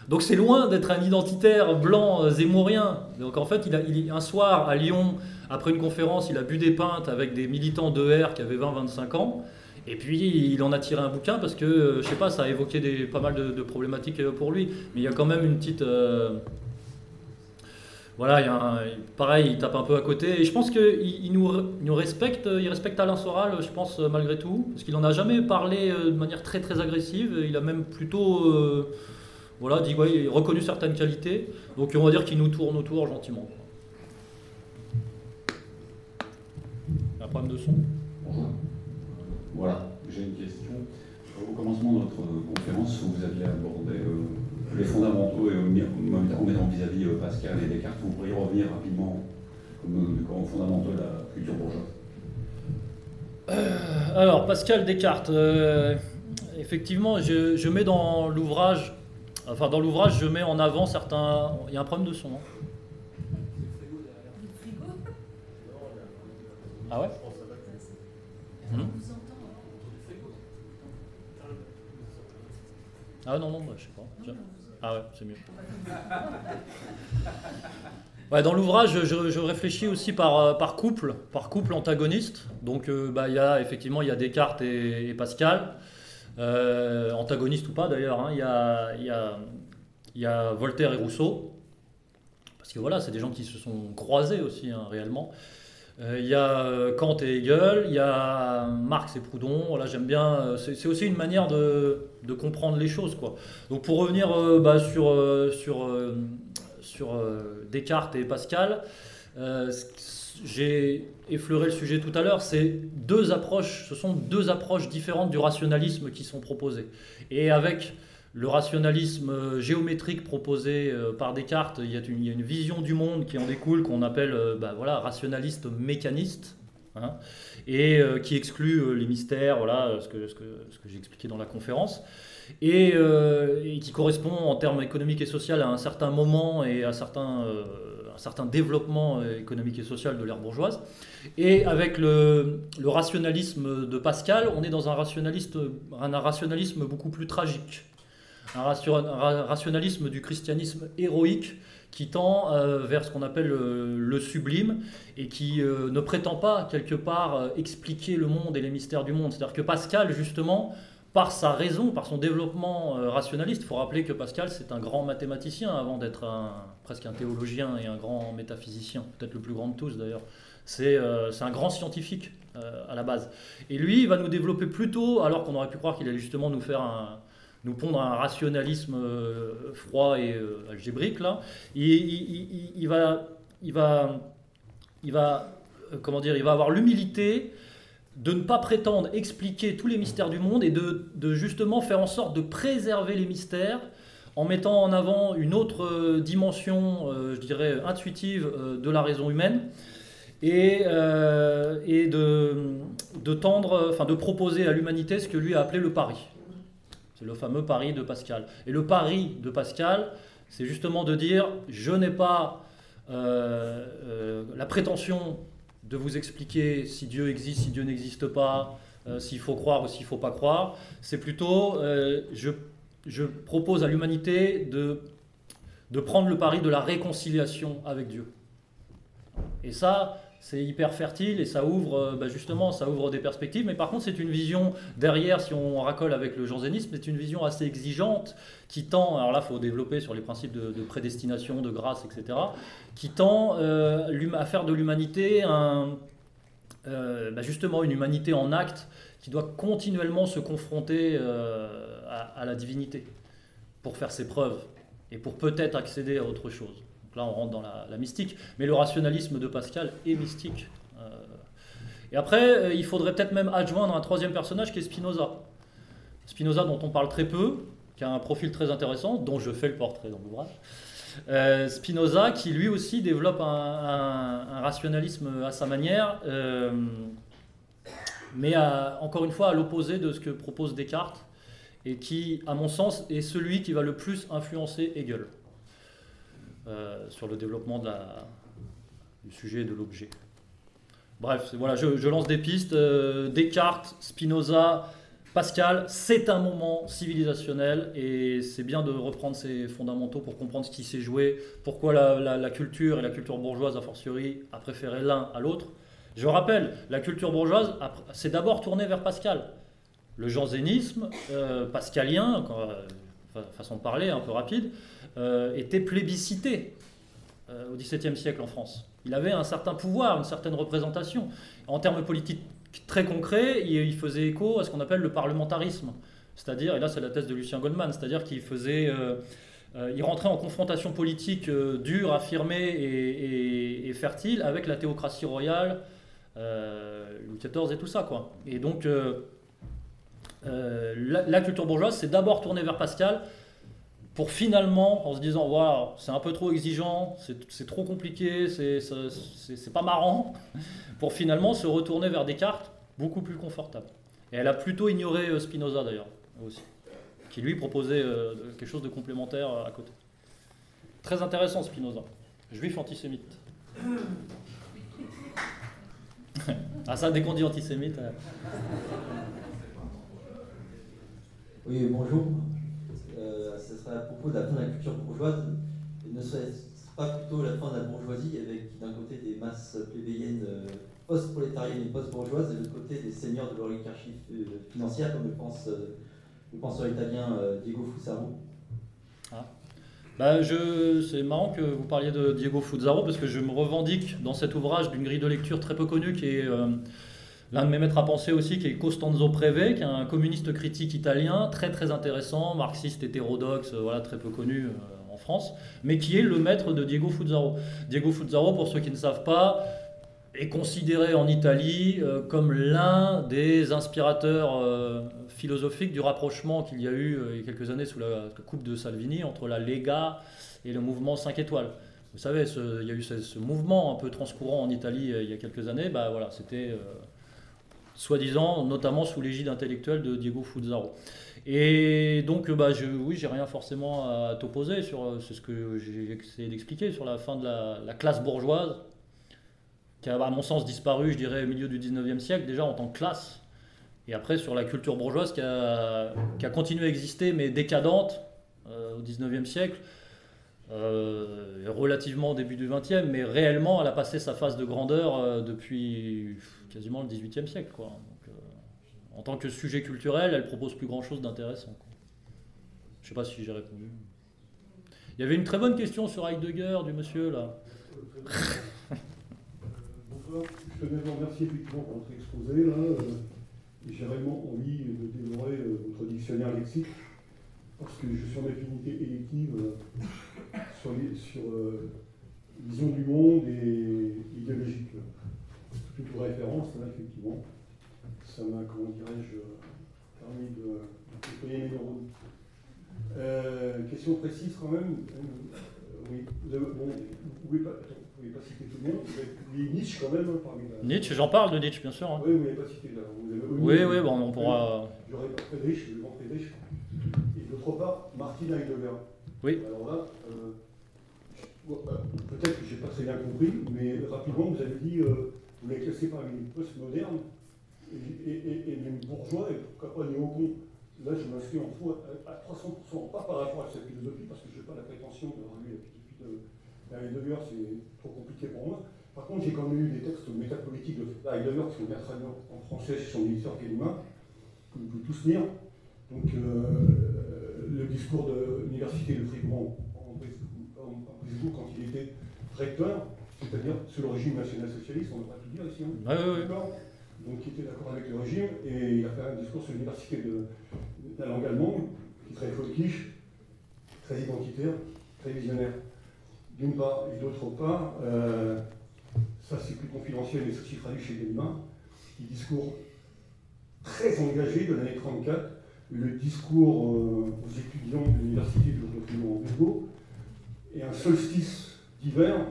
Donc c'est loin d'être un identitaire blanc euh, zémourien. Donc en fait, il a, un soir à Lyon, après une conférence, il a bu des pintes avec des militants d'ER qui avaient 20-25 ans. Et puis il en a tiré un bouquin parce que, euh, je sais pas, ça a évoqué des, pas mal de, problématiques euh, pour lui. Mais il y a quand même une petite, voilà, il y a un- pareil, il tape un peu à côté. Et je pense qu'il il nous, respecte, il respecte Alain Soral, je pense, malgré tout. Parce qu'il n'en a jamais parlé de manière très très agressive. Il a même plutôt voilà, dit, ouais, il a reconnu certaines qualités. Donc on va dire qu'il nous tourne autour gentiment. Un problème de son Bonjour. Voilà, j'ai une question. Au commencement de notre conférence, vous aviez abordé euh, les fondamentaux et en mettant vis-à-vis euh, Pascal et Descartes. Vous pourriez revenir rapidement comme, comme fondamentaux de la culture bourgeoise Alors, Pascal Descartes, euh, effectivement, je, je mets dans l'ouvrage, enfin dans l'ouvrage, je mets en avant certains. Il y a un problème de son. hein. Ah ouais? Hmm? Ah non, non, bah, je sais pas. Ah ouais, c'est mieux. Ouais, dans l'ouvrage, je, réfléchis aussi par, euh, par couple, par couple antagoniste. Donc, euh, bah, y a effectivement il y a Descartes et Pascal, Euh, antagonistes ou pas d'ailleurs. hein. Il y, a, Voltaire et Rousseau, parce que voilà, c'est des gens qui se sont croisés aussi hein, réellement. Euh, Il y a euh, Kant et Hegel, il y a Marx et Proudhon. Voilà, j'aime bien. euh, C'est aussi une manière de, comprendre les choses, quoi. Donc pour revenir bah, sur Descartes et Pascal, j'ai effleuré le sujet tout à l'heure. C'est deux approches. Ce sont deux approches différentes du rationalisme qui sont proposées. Et avec le rationalisme euh, géométrique proposé euh, par Descartes, il y, a une, vision du monde qui en découle, qu'on appelle euh, bah, voilà, rationaliste mécaniste, hein, et qui exclut les mystères, voilà, ce que, ce j'ai expliqué dans la conférence, et, qui correspond en termes économiques et sociaux à un certain moment et à certains, certain développement euh, économique et social de l'ère bourgeoise. Et avec le, rationalisme de Pascal, on est dans un, rationalisme beaucoup plus tragique un ratio- un ra- rationalisme du christianisme héroïque qui tend euh, vers ce qu'on appelle le, le sublime et qui euh, ne prétend pas quelque part euh, expliquer le monde et les mystères du monde. C'est-à-dire que Pascal, justement, par sa raison, par son développement euh, rationaliste, il faut rappeler que Pascal, c'est un grand mathématicien avant d'être presque un théologien et un grand métaphysicien, peut-être le plus grand de tous d'ailleurs. C'est euh, un grand scientifique euh, à la base. Et lui, il va nous développer plutôt, alors qu'on aurait pu croire qu'il allait justement nous faire un, nous pondre un rationalisme froid et algébrique là. Il, va, il va, il va, comment dire, il va avoir l'humilité de ne pas prétendre expliquer tous les mystères du monde et de, justement faire en sorte de préserver les mystères en mettant en avant une autre euh, dimension, euh, je dirais, intuitive euh, de la raison humaine et, de, tendre, enfin de proposer à l'humanité ce que lui a appelé le pari. C'est le fameux pari de Pascal. Et le pari de Pascal, c'est justement de dire, je n'ai pas la prétention de vous expliquer si Dieu existe, si Dieu n'existe pas, euh, s'il faut croire ou s'il ne faut pas croire. C'est plutôt, euh, je, je propose à l'humanité de, de prendre le pari de la réconciliation avec Dieu. Et ça, c'est hyper fertile et ça ouvre, euh, bah, justement, ça ouvre des perspectives. Mais par contre, c'est une vision derrière, si on racole avec le jansénisme, c'est une vision assez exigeante qui tend, alors là, il faut développer sur les principes de, de prédestination, de grâce, etc., qui tend euh, à faire de l'humanité euh, bah, justement une humanité en acte qui doit continuellement se confronter à la divinité pour faire ses preuves et pour peut-être accéder à autre chose. Donc là, on rentre dans la, mystique. Mais le rationalisme de Pascal est mystique. Euh, et après, euh, il faudrait peut-être même adjoindre un troisième personnage qui est Spinoza. Spinoza, dont on parle très peu, qui a un profil très intéressant, dont je fais le portrait dans l'ouvrage. Euh, Spinoza, qui lui aussi développe un, rationalisme à sa manière, mais encore une fois à l'opposé de ce que propose Descartes, et qui, à mon sens, est celui qui va le plus influencer Hegel euh, sur le développement du sujet et de l'objet. Bref, voilà, je, lance des pistes. euh, Descartes, Spinoza, Pascal, c'est un moment civilisationnel et c'est bien de reprendre ces fondamentaux pour comprendre ce qui s'est joué, pourquoi la, culture et la culture bourgeoise, a fortiori, a préféré l'un à l'autre. Je rappelle, la culture bourgeoise s'est d'abord tournée vers Pascal. Le jansénisme euh, pascalien, quand, euh, fa- façon de parler un peu rapide, euh, était plébiscité au XVIIe siècle en France. Il avait un certain pouvoir, une certaine représentation. En termes politiques très concrets, il faisait écho à ce qu'on appelle le parlementarisme. C'est-à-dire, et là c'est la thèse de Lucien Goldman, c'est-à-dire qu'il faisait... il rentrait en confrontation politique dure, affirmée et, fertile avec la théocratie royale, Louis XIV et tout ça. Quoi. Et donc, euh, la, culture bourgeoise, c'est d'abord tourner vers Pascal pour finalement, en se disant, voilà, c'est un peu trop exigeant, c'est trop compliqué, c'est pas marrant, pour finalement se retourner vers Descartes, beaucoup plus confortable. Et elle a plutôt ignoré euh, Spinoza d'ailleurs, aussi, qui lui proposait euh, quelque chose de complémentaire à côté. Très intéressant Spinoza, juif antisémite. ah ça, dès qu'on dit antisémite... Oui, bonjour. Euh, ce sera à propos de la fin de la culture bourgeoise. Ne serait-ce pas plutôt la fin de la bourgeoisie avec d'un côté des masses plébéiennes euh, post-prolétariennes et post-bourgeoises et de l'autre côté des seigneurs de l'oligarchie euh, financière comme le pense le penseur italien Diego Fusaro ah. Bah c'est marrant que vous parliez de Diego Fusaro parce que je me revendique dans cet ouvrage d'une grille de lecture très peu connue qui est L'un de mes maîtres à penser aussi, qui est Costanzo Preve, qui est un communiste critique italien, très très intéressant, marxiste hétérodoxe, euh, voilà, très peu connu euh, en France, mais qui est le maître de Diego Fuzaro. Diego Fuzaro, pour ceux qui ne savent pas, est considéré en Italie euh, comme l'un des inspirateurs philosophiques du rapprochement qu'il y a eu il y a quelques années sous la coupe de Salvini entre la Lega et le mouvement 5 étoiles. Vous savez, il y a eu ce, mouvement un peu transcourant en Italie il y a quelques années. Bah, voilà, c'était soi-disant, notamment sous l'égide intellectuelle de Diego Fuzaro. Et donc, bah, je, oui, j'ai rien forcément à t'opposer sur, c'est ce que j'ai essayé d'expliquer sur la fin de la, classe bourgeoise, qui a, à mon sens, disparu, je dirais, au milieu du 19e siècle, déjà en tant que classe. Et après, sur la culture bourgeoise qui a, qui a continué à exister, mais décadente euh, au 19e siècle, euh, relativement au début du 20e, mais réellement, elle a passé sa phase de grandeur euh, depuis quasiment le 18e siècle. Quoi. Euh, en tant que sujet culturel, elle propose plus grand-chose d'intéressant. Je ne sais pas si j'ai répondu. Il y avait une très bonne question sur Heidegger du monsieur là. Bonsoir, je tenais à vous remercier effectivement pour votre exposé. Là. J'ai réellement envie de dévorer votre dictionnaire lexique parce que je suis en affinité élective sur vision du monde et idéologique toute référence, là, effectivement. Ça m'a, comment dirais-je, permis de, nettoyer mes neurones. Euh, question précise quand même. Euh, oui, vous avez, bon, vous pouvez pas, pouvez pas citer tout le monde, vous avez Nietzsche quand même hein, parmi la... Nietzsche, j'en parle de Nietzsche, bien sûr. Hein. Oui, vous n'avez pas cité là. Vous avez, oui, oui, bon, on pourra. J'aurais pas Friedrich, le grand Friedrich. Et d'autre part, Martin Heidegger. Oui. Alors là, euh, euh peut-être que je n'ai pas très bien compris, mais rapidement, vous avez dit. Euh, vous l'avez classé parmi les postmodernes et, et, même bourgeois, et pourquoi pas néocon. Là, je m'inscris en faux à, 300%, pas par rapport à sa philosophie, parce que je n'ai pas la prétention de relever la philosophie de, Heidegger, c'est trop compliqué pour moi. Par contre, j'ai quand même lu des textes métapolitiques de Heidegger qui sont bien traduits en français chez son éditeur Gallimard, que vous pouvez tous lire. Donc, euh, le discours de l'université de Fribourg en, en, quand il était recteur, c'est-à-dire sous le régime national-socialiste, on pas tout dire ici. Hein. Donc qui était d'accord avec le régime, et il a fait un discours sur l'université de, la langue allemande, qui est très folkish, très identitaire, très visionnaire, d'une part, et d'autre part, euh, ça c'est plus confidentiel, mais aussi traduit chez Gallimard, qui discours très engagé de l'année 34, le discours euh, aux étudiants de l'université de en et un solstice d'hiver,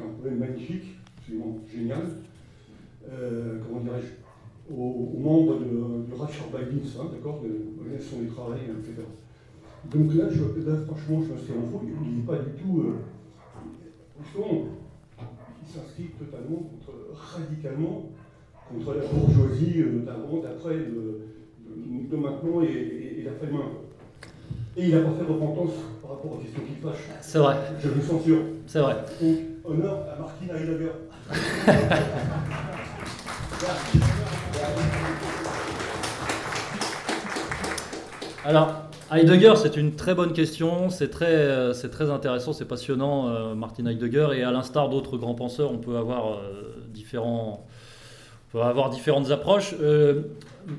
un poème magnifique, absolument génial, euh, comment dirais-je, aux, membres de, de Rachel hein, d'accord, de du travail, etc. Donc là, je, là, franchement, je me suis en faux, il n'est pas du tout. Euh, il s'inscrit totalement, contre, radicalement, contre la bourgeoisie euh, d'avant, d'après, de, de, maintenant et, et, d'après-demain. Et il n'a pas fait repentance par rapport aux questions qui fâchent. C'est vrai. Je vous censure. C'est vrai. Donc, honneur à Martin Heidegger. Alors, Heidegger, c'est une très bonne question, c'est très, c'est très intéressant, c'est passionnant, Martin Heidegger, et à l'instar d'autres grands penseurs, on peut avoir différents, on peut avoir différentes approches.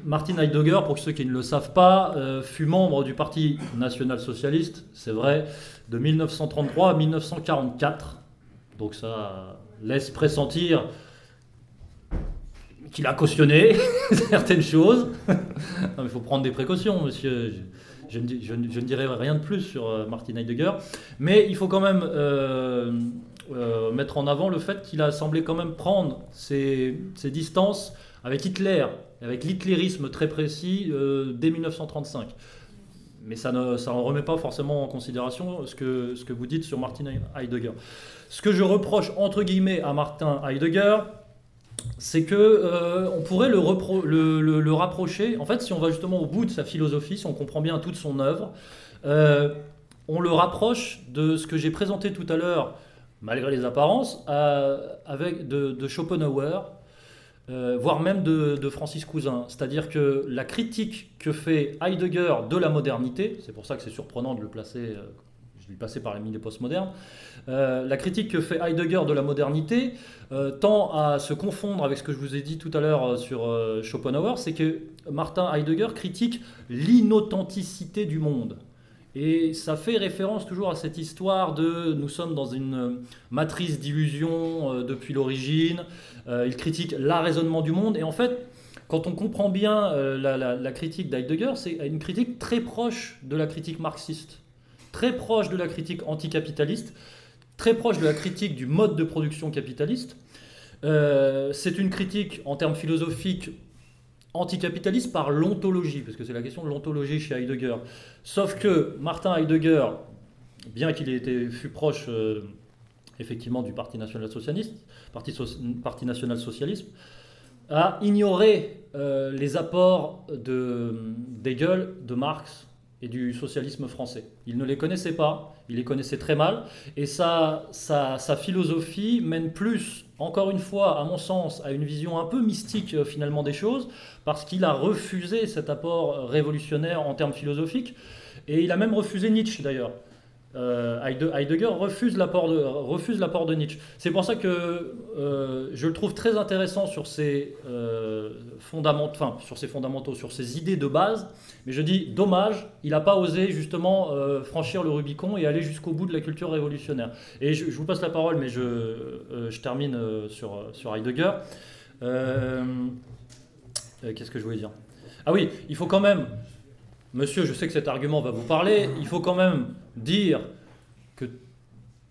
Martin Heidegger, pour ceux qui ne le savent pas, fut membre du Parti national-socialiste, c'est vrai, de 1933 à 1944. Donc ça laisse pressentir qu'il a cautionné certaines choses. il faut prendre des précautions, monsieur. Je, ne, dirai rien de plus sur euh, Martin Heidegger, mais il faut quand même euh, euh, mettre en avant le fait qu'il a semblé quand même prendre ses, distances avec Hitler, avec l'hitlérisme très précis dès 1935 mais ça ne ça remet pas forcément en considération ce que, ce que vous dites sur Martin Heidegger. Ce que je reproche entre guillemets à Martin Heidegger, c'est que euh, on pourrait le, le, le, rapprocher. En fait, si on va justement au bout de sa philosophie, si on comprend bien toute son œuvre, euh, on le rapproche de ce que j'ai présenté tout à l'heure, malgré les apparences, avec de Schopenhauer euh, voire même de, Francis Cousin. C'est-à-dire que la critique que fait Heidegger de la modernité, c'est pour ça que c'est surprenant de le placer, euh, je l'ai passé par les milieux postmodernes, euh, la critique que fait Heidegger de la modernité tend à se confondre avec ce que je vous ai dit tout à l'heure sur Schopenhauer, c'est que Martin Heidegger critique l'inauthenticité du monde. Et ça fait référence toujours à cette histoire de nous sommes dans une matrice d'illusions depuis l'origine, euh, il critique l'arraisonnement du monde. Et en fait, quand on comprend bien euh, la, critique d'Heidegger, c'est une critique très proche de la critique marxiste, très proche de la critique anticapitaliste, très proche de la critique du mode de production capitaliste. Euh, c'est une critique en termes philosophiques anticapitaliste par l'ontologie, parce que c'est la question de l'ontologie chez Heidegger. Sauf que Martin Heidegger, bien qu'il été fut proche effectivement du Parti national socialiste, Parti, national a ignoré euh, les apports de d'Hegel, de Marx et du socialisme français. Il ne les connaissait pas, il les connaissait très mal, et sa, sa, sa philosophie mène plus, encore une fois, à mon sens, à une vision un peu mystique euh, finalement des choses, parce qu'il a refusé cet apport révolutionnaire en termes philosophiques, et il a même refusé Nietzsche d'ailleurs. Euh, Heidegger refuse l'apport de, Nietzsche. C'est pour ça que euh, je le trouve très intéressant sur ses, euh, sur ses fondamentaux, sur ses idées de base. Mais je dis dommage, il n'a pas osé justement franchir le Rubicon et aller jusqu'au bout de la culture révolutionnaire. Et je, vous passe la parole, mais je, termine sur Heidegger. Qu'est-ce que je voulais dire? Ah oui, il faut quand même Monsieur, je sais que cet argument va vous parler, il faut quand même dire que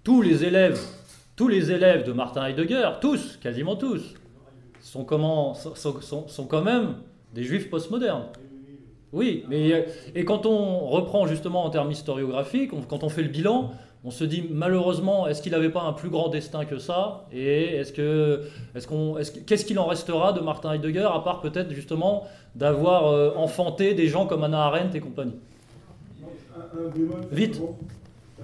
tous les élèves, tous les élèves de Martin Heidegger, tous, quasiment tous, sont, comment, sont, quand même des juifs postmodernes. Oui, mais et quand on reprend justement en termes historiographiques, quand on fait le bilan, on se dit malheureusement, est-ce qu'il n'avait pas un plus grand destin que ça? Et est-ce que, est-ce qu'on, est-ce, qu'est-ce qu'il en restera de Martin Heidegger à part peut-être justement d'avoir euh, enfanté des gens comme Anna Arendt et compagnie? Un, bémol, Vite.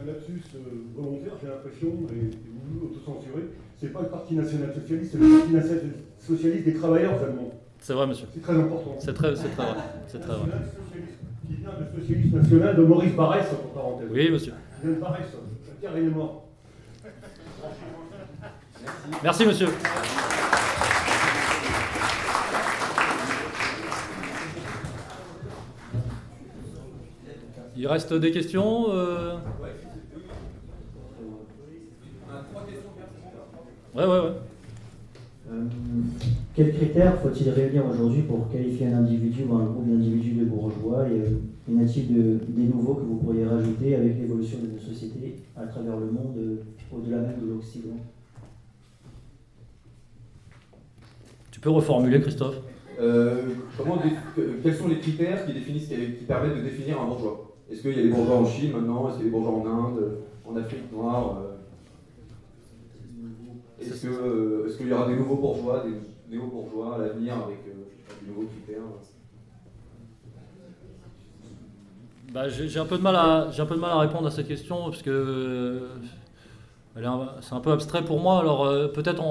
Un lapsus euh, volontaire, j'ai l'impression, et, vous autocensuré, c'est pas le Parti national socialiste, c'est le Parti national socialiste des travailleurs allemands. C'est vrai, monsieur. C'est très important. C'est très, c'est très vrai. C'est très vrai. Qui vient du socialisme national de Maurice Barrès, entre parenthèses. Oui, monsieur. De Barrès. Pierre, il est mort. Merci, monsieur. Il reste des questions euh... Ouais, ouais, ouais. Euh, quels critères faut-il réunir aujourd'hui pour qualifier un individu ou un groupe d'individus de bourgeois et euh, y a-t-il de, des nouveaux que vous pourriez rajouter avec l'évolution de nos sociétés à travers le monde, euh, au-delà même de l'Occident? Tu peux reformuler, Christophe? Comment, Quels sont les critères qui, définissent, qui permettent de définir un bourgeois? Est-ce qu'il y a des bourgeois en Chine maintenant? Est-ce qu'il y a des bourgeois en Inde En Afrique noire euh? Est-ce qu'il y aura des nouveaux bourgeois, des néo-bourgeois à l'avenir avec euh, des nouveaux critères bah, j'ai un peu de mal à un peu de mal à répondre à cette question parce que euh, c'est un peu abstrait pour moi. Alors peut-être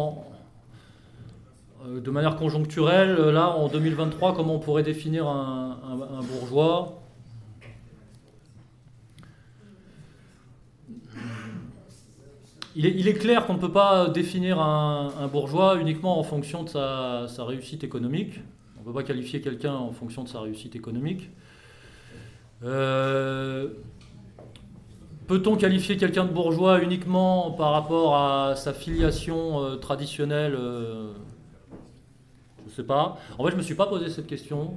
de manière conjoncturelle, là en 2023, comment on pourrait définir un bourgeois? Il, est, clair qu'on ne peut pas définir un, bourgeois uniquement en fonction de sa, réussite économique. On ne peut pas qualifier quelqu'un en fonction de sa réussite économique. Euh, peut-on qualifier quelqu'un de bourgeois uniquement par rapport à sa filiation euh, traditionnelle Je ne sais pas. En fait, je ne me suis pas posé cette question.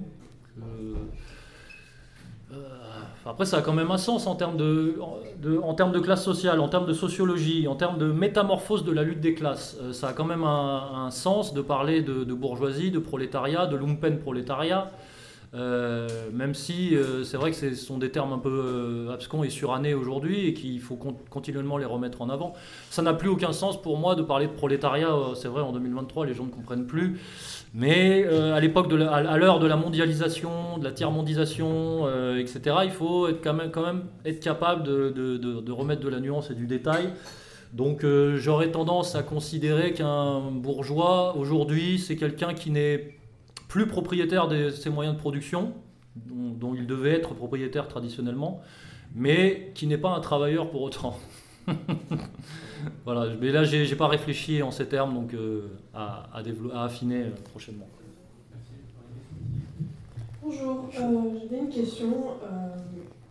Après, ça a quand même un sens en termes de, en termes de classe sociale, en termes de sociologie, en termes de métamorphose de la lutte des classes. Euh, ça a quand même un, sens de parler de, bourgeoisie, de prolétariat, de lumpen prolétariat. Euh, même si euh, c'est vrai que ce sont des termes un peu abscons et surannés aujourd'hui et qu'il faut continuellement les remettre en avant. Ça n'a plus aucun sens pour moi de parler de prolétariat, c'est vrai en 2023 les gens ne comprennent plus. Mais euh, à l'époque, à l'heure de la mondialisation, de la tiers-mondisation, euh, etc., il faut être quand, même, quand même être capable de, remettre de la nuance et du détail. Donc euh, j'aurais tendance à considérer qu'un bourgeois, aujourd'hui, c'est quelqu'un qui n'est plus propriétaire de ses moyens de production, dont il devait être propriétaire traditionnellement, mais qui n'est pas un travailleur pour autant. voilà, mais là, j'ai pas réfléchi en ces termes, donc euh, à, affiner euh, prochainement. Bonjour, euh, j'avais une question.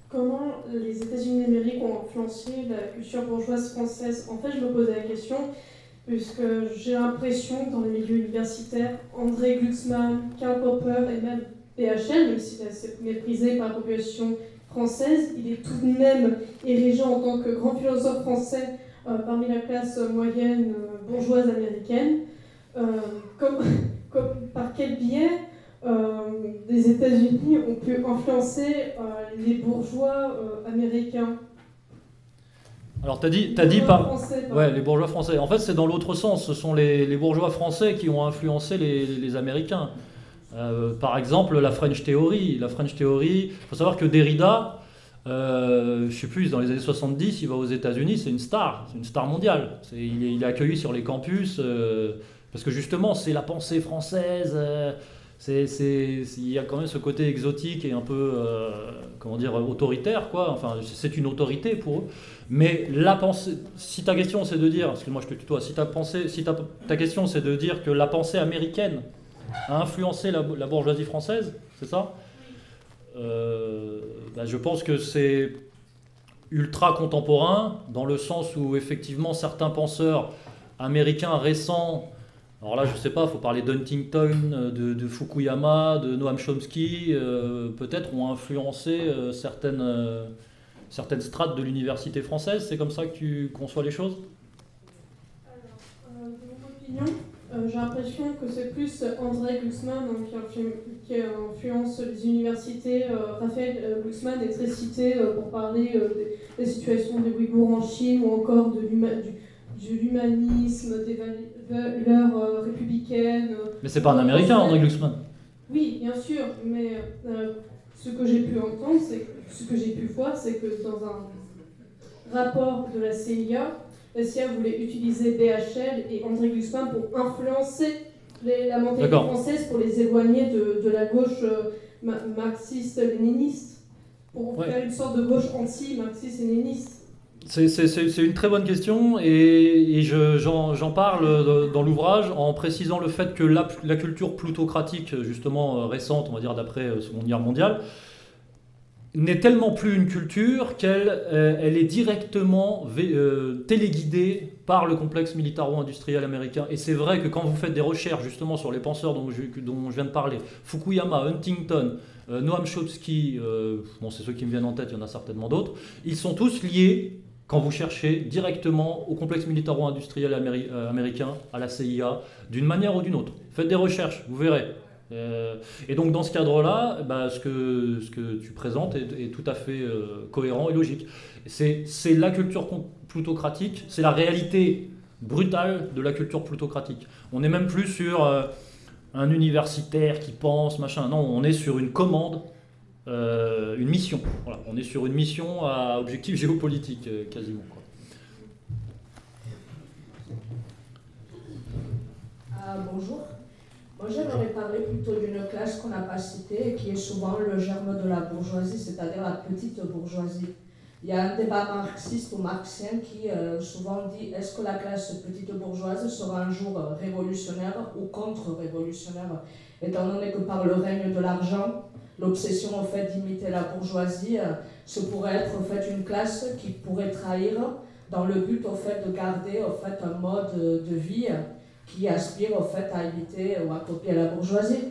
comment les États-Unis d'Amérique ont influencé la culture bourgeoise française? En fait, je me posais la question, puisque j'ai l'impression que dans les milieux universitaires, André Glucksmann, Karl Popper et même PHL, même si c'est méprisé par la population française, il est tout de même érigé en tant que grand philosophe français parmi la classe moyenne euh, bourgeoise américaine. Euh, comme, par quel biais les États-Unis ont pu influencer les bourgeois américains? Alors, tu as dit, as dit par. ouais, les bourgeois français. En fait, c'est dans l'autre sens. Ce sont les, bourgeois français qui ont influencé les, les Américains. Euh, par exemple, la French Theory. La French Theory, il faut savoir que Derrida, euh, je sais plus, dans les années 70, il va aux États-Unis, c'est une star, c'est une star mondiale. il, est, accueilli sur les campus, euh, parce que justement, c'est la pensée française. il y a quand même ce côté exotique et un peu, comment dire, autoritaire, quoi. Enfin, c'est une autorité pour eux. Mais la pensée, si ta question c'est de dire, excuse-moi, je te tutoie, si ta pensée, si ta question c'est de dire que la pensée américaine a influencé la, bourgeoisie française, c'est ça? Euh, bah, Je pense que c'est ultra contemporain, dans le sens où effectivement certains penseurs américains récents, alors là je ne sais pas, il faut parler d'Huntington, de, Fukuyama, de Noam Chomsky, euh, peut-être ont influencé euh, certaines, certaines strates de l'université française. C'est comme ça que tu conçois les choses? Alors, de mon opinion, euh, j'ai l'impression que c'est plus André Glucksmann qui, influence les universités. Euh, Raphaël euh, Glucksmann est très cité pour parler des, situations des Ouïghours en Chine ou encore de l'humanisme, des valeurs républicaines. Mais c'est pas un Américain, André Glucksmann. Oui, bien sûr, mais ce que j'ai pu entendre, ce que j'ai pu voir, c'est que dans un rapport de la CIA, la CIA voulait utiliser BHL et André Glusman pour influencer la mentalité française, pour les éloigner de, la gauche euh, marxiste-léniniste, pour faire une sorte de gauche anti-marxiste-léniniste. C'est une très bonne question et, j'en parle dans l'ouvrage en précisant le fait que la, la, culture plutocratique, justement euh, récente, on va dire d'après euh, Seconde Guerre mondiale, n'est tellement plus une culture qu'elle euh, elle est directement euh, téléguidée par le complexe militaro-industriel américain. Et c'est vrai que quand vous faites des recherches justement sur les penseurs dont je, viens de parler, Fukuyama, Huntington, euh, Noam Chomsky, bon, c'est ceux qui me viennent en tête, il y en a certainement d'autres, ils sont tous liés, quand vous cherchez, directement au complexe militaro-industriel américain, à la CIA, d'une manière ou d'une autre. Faites des recherches, vous verrez. Euh, et donc dans ce cadre-là, bah, ce, que, tu présentes est, tout à fait euh, cohérent et logique. C'est la culture plutocratique, c'est la réalité brutale de la culture plutocratique. On n'est même plus sur euh, un universitaire qui pense, machin. Non, on est sur une commande, une mission. Voilà. On est sur une mission à objectif géopolitique quasiment. bonjour. Moi, j'aimerais parler plutôt d'une classe qu'on n'a pas citée qui est souvent le germe de la bourgeoisie, c'est-à-dire la petite bourgeoisie. Il y a un débat marxiste ou marxien qui euh, souvent dit est-ce que la classe petite bourgeoise sera un jour révolutionnaire ou contre-révolutionnaire? Étant donné que par le règne de l'argent, l'obsession au fait d'imiter la bourgeoisie, euh, ce pourrait être fait une classe qui pourrait trahir dans le but au fait de garder au fait un mode de vie qui aspire au fait à imiter ou à copier la bourgeoisie.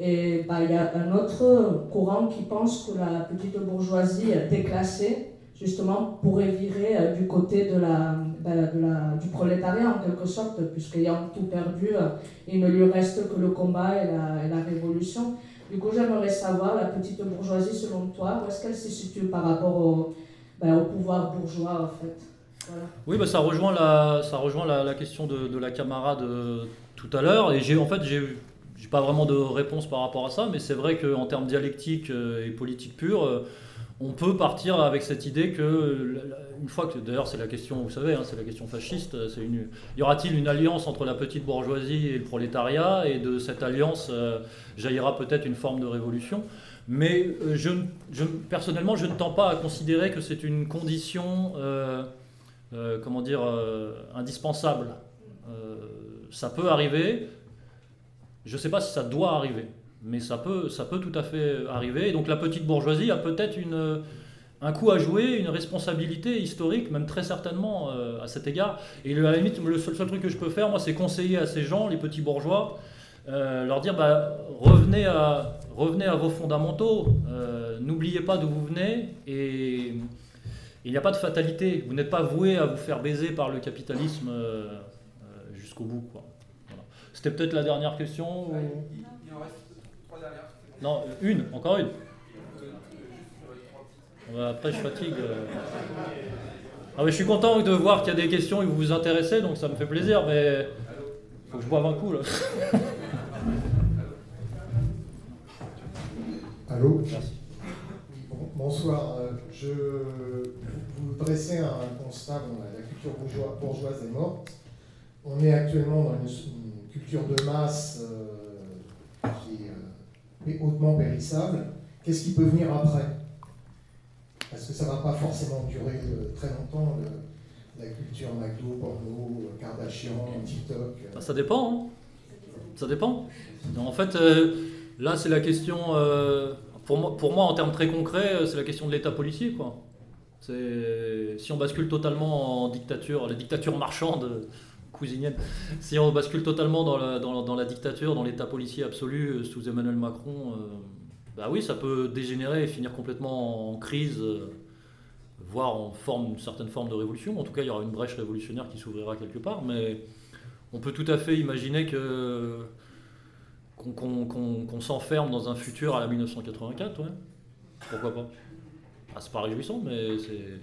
Et bah, il y a un autre courant qui pense que la petite bourgeoisie déclassée justement, pourrait virer euh, du côté de la, de la, du prolétariat, en quelque sorte, puisqu'ayant tout perdu, euh, il ne lui reste que le combat et la, et la révolution. Du coup, j'aimerais savoir, la petite bourgeoisie, selon toi, où est-ce qu'elle se situe par rapport au, ben, au pouvoir bourgeois, en fait? Voilà. Oui, bah, ça rejoint, la, ça rejoint la, la question de, la camarade euh, tout à l'heure. Et j'ai en fait, j'ai pas vraiment de réponse par rapport à ça, mais c'est vrai qu'en termes dialectiques et politique pure, on peut partir avec cette idée que, une fois que, d'ailleurs c'est la question, vous savez, hein, c'est la question fasciste, une, y aura-t-il une alliance entre la petite bourgeoisie et le prolétariat, et de cette alliance euh, jaillira peut-être une forme de révolution mais euh, personnellement, je ne tends pas à considérer que c'est une condition, euh, comment dire, indispensable. ça peut arriver. Je ne sais pas si ça doit arriver mais ça peut, ça peut tout à fait arriver. Et donc la petite bourgeoisie a peut-être une, un coup à jouer, une responsabilité historique, même très certainement euh, à cet égard. Et à la limite, le seul, truc que je peux faire, moi, c'est conseiller à ces gens, les petits bourgeois, euh, leur dire bah, revenez, à, revenez à vos fondamentaux, euh, n'oubliez pas d'où vous venez, et il n'y a pas de fatalité. Vous n'êtes pas voué à vous faire baiser par le capitalisme jusqu'au bout. C'était peut-être la dernière question non, une, encore une. Après, je fatigue. Euh. Ah, mais je suis content de voir qu'il y a des questions et que vous vous intéressez, donc ça me fait plaisir, mais il faut que je boive un coup là. Allô? Merci. Bonsoir. Euh, je vous dressez un constat. la culture bourgeoise est morte. On est actuellement dans une, culture de masse euh, qui est mais hautement périssable. Qu'est-ce qui peut venir après? Parce que ça ne va pas forcément durer euh, très longtemps, la culture McDo, porno, Kardashian, TikTok. Euh. Ça dépend. Hein. ça dépend. en fait, euh, là, c'est la question. pour, moi, en termes très concrets, c'est la question de l'État policier. Si on bascule totalement en dictature, la dictature marchande Si on bascule totalement dans la, dans, la dictature, dans l'état policier absolu euh, sous Emmanuel Macron, euh, bah oui, ça peut dégénérer et finir complètement en crise, euh, voire en forme, une certaine forme de révolution. En tout cas, il y aura une brèche révolutionnaire qui s'ouvrira quelque part, mais on peut tout à fait imaginer que qu'on s'enferme dans un futur à la 1984, ouais. Pourquoi pas? Ah, C'est pas réjouissant, mais c'est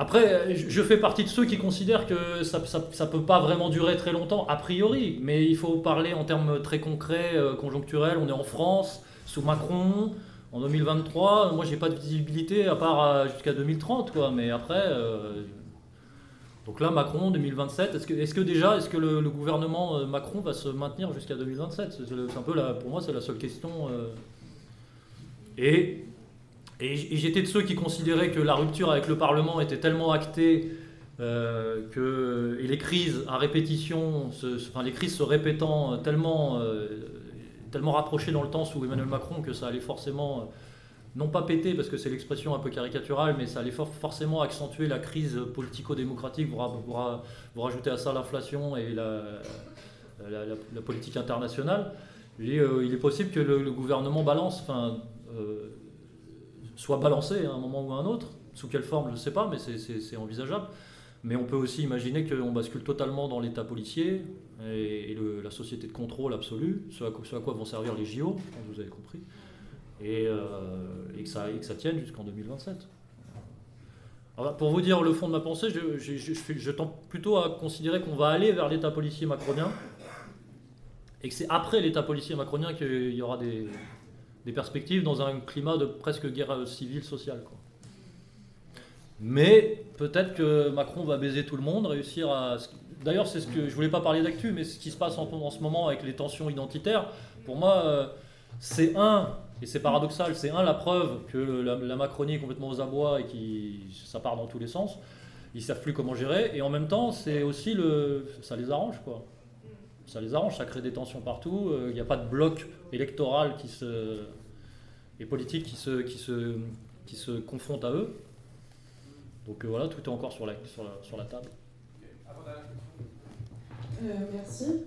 Après, je fais partie de ceux qui considèrent que ça ne peut pas vraiment durer très longtemps, a priori, mais il faut parler en termes très concrets, euh, conjoncturels. On est en France, sous Macron, en 2023. Moi, j'ai pas de visibilité à part euh, jusqu'à 2030, quoi. Mais après, euh, donc là, Macron, 2027. Est-ce que, est que, déjà, est-ce que le, gouvernement Macron va se maintenir jusqu'à 2027 C'est un peu la, pour moi, c'est la seule question. Et et j'étais de ceux qui considéraient que la rupture avec le Parlement était tellement actée euh, que, et les crises à répétition, enfin, les crises se répétant tellement, euh, tellement rapprochées dans le temps sous Emmanuel Macron que ça allait forcément, euh, non pas péter parce que c'est l'expression un peu caricaturale, mais ça allait forcément accentuer la crise politico-démocratique, vous, rajoutez à ça l'inflation et la, politique internationale. il est possible que le, gouvernement balance, soit balancé à un moment ou à un autre. Sous quelle forme, je ne sais pas, mais c'est envisageable. Mais on peut aussi imaginer qu'on bascule totalement dans l'état policier et, la société de contrôle absolue, ce à, quoi vont servir les JO, vous avez compris, et, euh, que, ça, que ça tienne jusqu'en 2027. pour vous dire le fond de ma pensée, je, je tends plutôt à considérer qu'on va aller vers l'état policier macronien et que c'est après l'état policier macronien qu'il y aura des, des perspectives dans un climat de presque guerre civile sociale. Quoi. Mais peut-être que Macron va baiser tout le monde, réussir à. D'ailleurs, c'est ce que je voulais pas parler d'actu, mais ce qui se passe en, ce moment avec les tensions identitaires, pour moi, euh, c'est un Et c'est paradoxal, c'est un, la preuve que la, Macronie est complètement aux abois et que ça part dans tous les sens. Ils savent plus comment gérer. Et en même temps, c'est aussi le, ça les arrange, quoi. Ça les arrange, ça crée des tensions partout. Il n'y a pas de bloc électoral qui se, et politique qui se, qui se, qui se confrontent à eux. Donc euh, voilà, tout est encore sur la, sur la, sur la table. Euh, merci.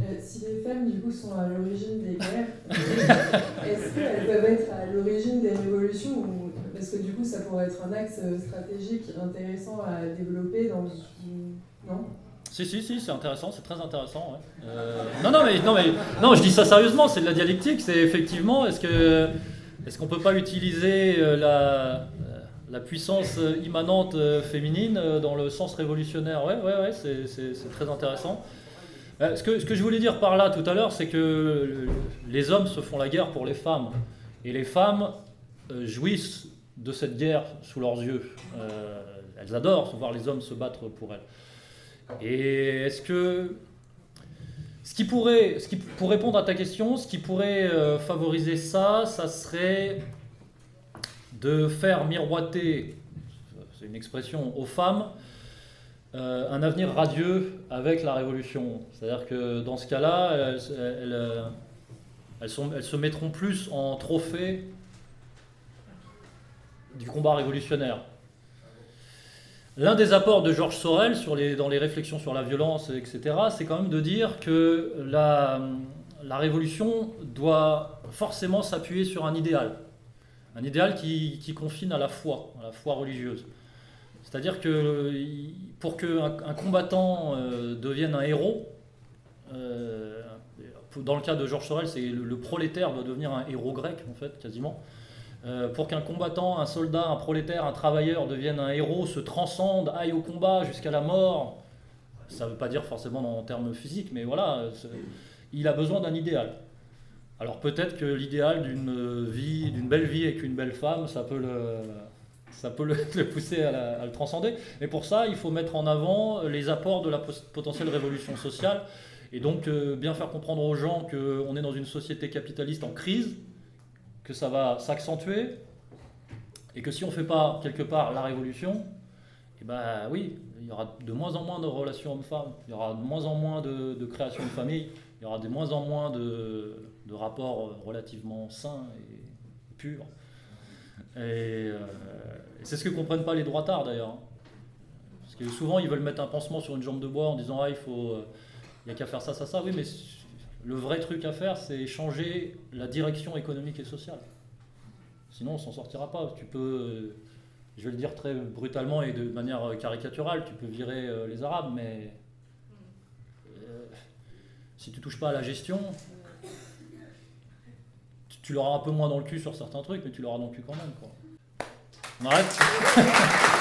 Euh, si les femmes, du coup, sont à l'origine des guerres, est-ce qu'elles peuvent être à l'origine des révolutions Parce que du coup, ça pourrait être un axe stratégique intéressant à développer dans... Non? Si, si, si, c'est intéressant, c'est très intéressant. non, non, mais, non, mais non, je dis ça sérieusement, c'est de la dialectique, c'est effectivement, est-ce que est-ce qu'on ne peut pas utiliser la, la puissance immanente euh, féminine euh, dans le sens révolutionnaire? Ouais, ouais, ouais, c'est très intéressant. Euh, ce que, ce que, je voulais dire par là tout à l'heure, c'est que les hommes se font la guerre pour les femmes. Et les femmes jouissent de cette guerre sous leurs yeux. elles adorent voir les hommes se battre pour elles. Et est-ce que. Ce qui pourrait, pour répondre à ta question, ce qui pourrait favoriser ça, ça serait de faire miroiter, c'est une expression, aux femmes, euh, un avenir radieux avec la révolution. C'est-à-dire que dans ce cas-là, elles, elles, se mettront plus en trophée du combat révolutionnaire. L'un des apports de Georges Sorel dans les réflexions sur la violence, etc., c'est quand même de dire que la, révolution doit forcément s'appuyer sur un idéal. Un idéal qui, confine à la foi, à la foi religieuse. C'est-à-dire que pour qu'un un combattant euh, devienne un héros, euh, dans le cas de Georges Sorel, c'est le, prolétaire doit devenir un héros grec, en fait, quasiment. Euh, pour qu'un combattant, un soldat, un prolétaire, un travailleur devienne un héros, se transcende, aille au combat jusqu'à la mort, ça ne veut pas dire forcément en termes physiques, mais voilà, il a besoin d'un idéal. Alors peut-être que l'idéal d'une vie, d'une belle vie avec une belle femme, ça peut le, ça peut le, pousser à, le transcender. Mais pour ça, il faut mettre en avant les apports de la potentielle révolution sociale et donc euh, bien faire comprendre aux gens qu'on est dans une société capitaliste en crise, que ça va s'accentuer et que si on ne fait pas quelque part la révolution, eh ben oui, il y aura de moins en moins de relations hommes-femmes, il y aura de moins en moins de, de création de famille, il y aura de moins en moins de, de rapports relativement sains et purs. Et, euh, c'est ce que comprennent pas les droitards d'ailleurs. Hein. Parce que souvent ils veulent mettre un pansement sur une jambe de bois en disant ah il faut, euh, il y a qu'à faire ça, ça, ça. Oui, mais le vrai truc à faire, c'est changer la direction économique et sociale. Sinon, on s'en sortira pas. Tu peux, je vais le dire très brutalement et de manière caricaturale, tu peux virer euh, les Arabes, mais si tu touches pas à la gestion, tu l'auras un peu moins dans le cul sur certains trucs, mais tu l'auras dans le cul quand même. On arrête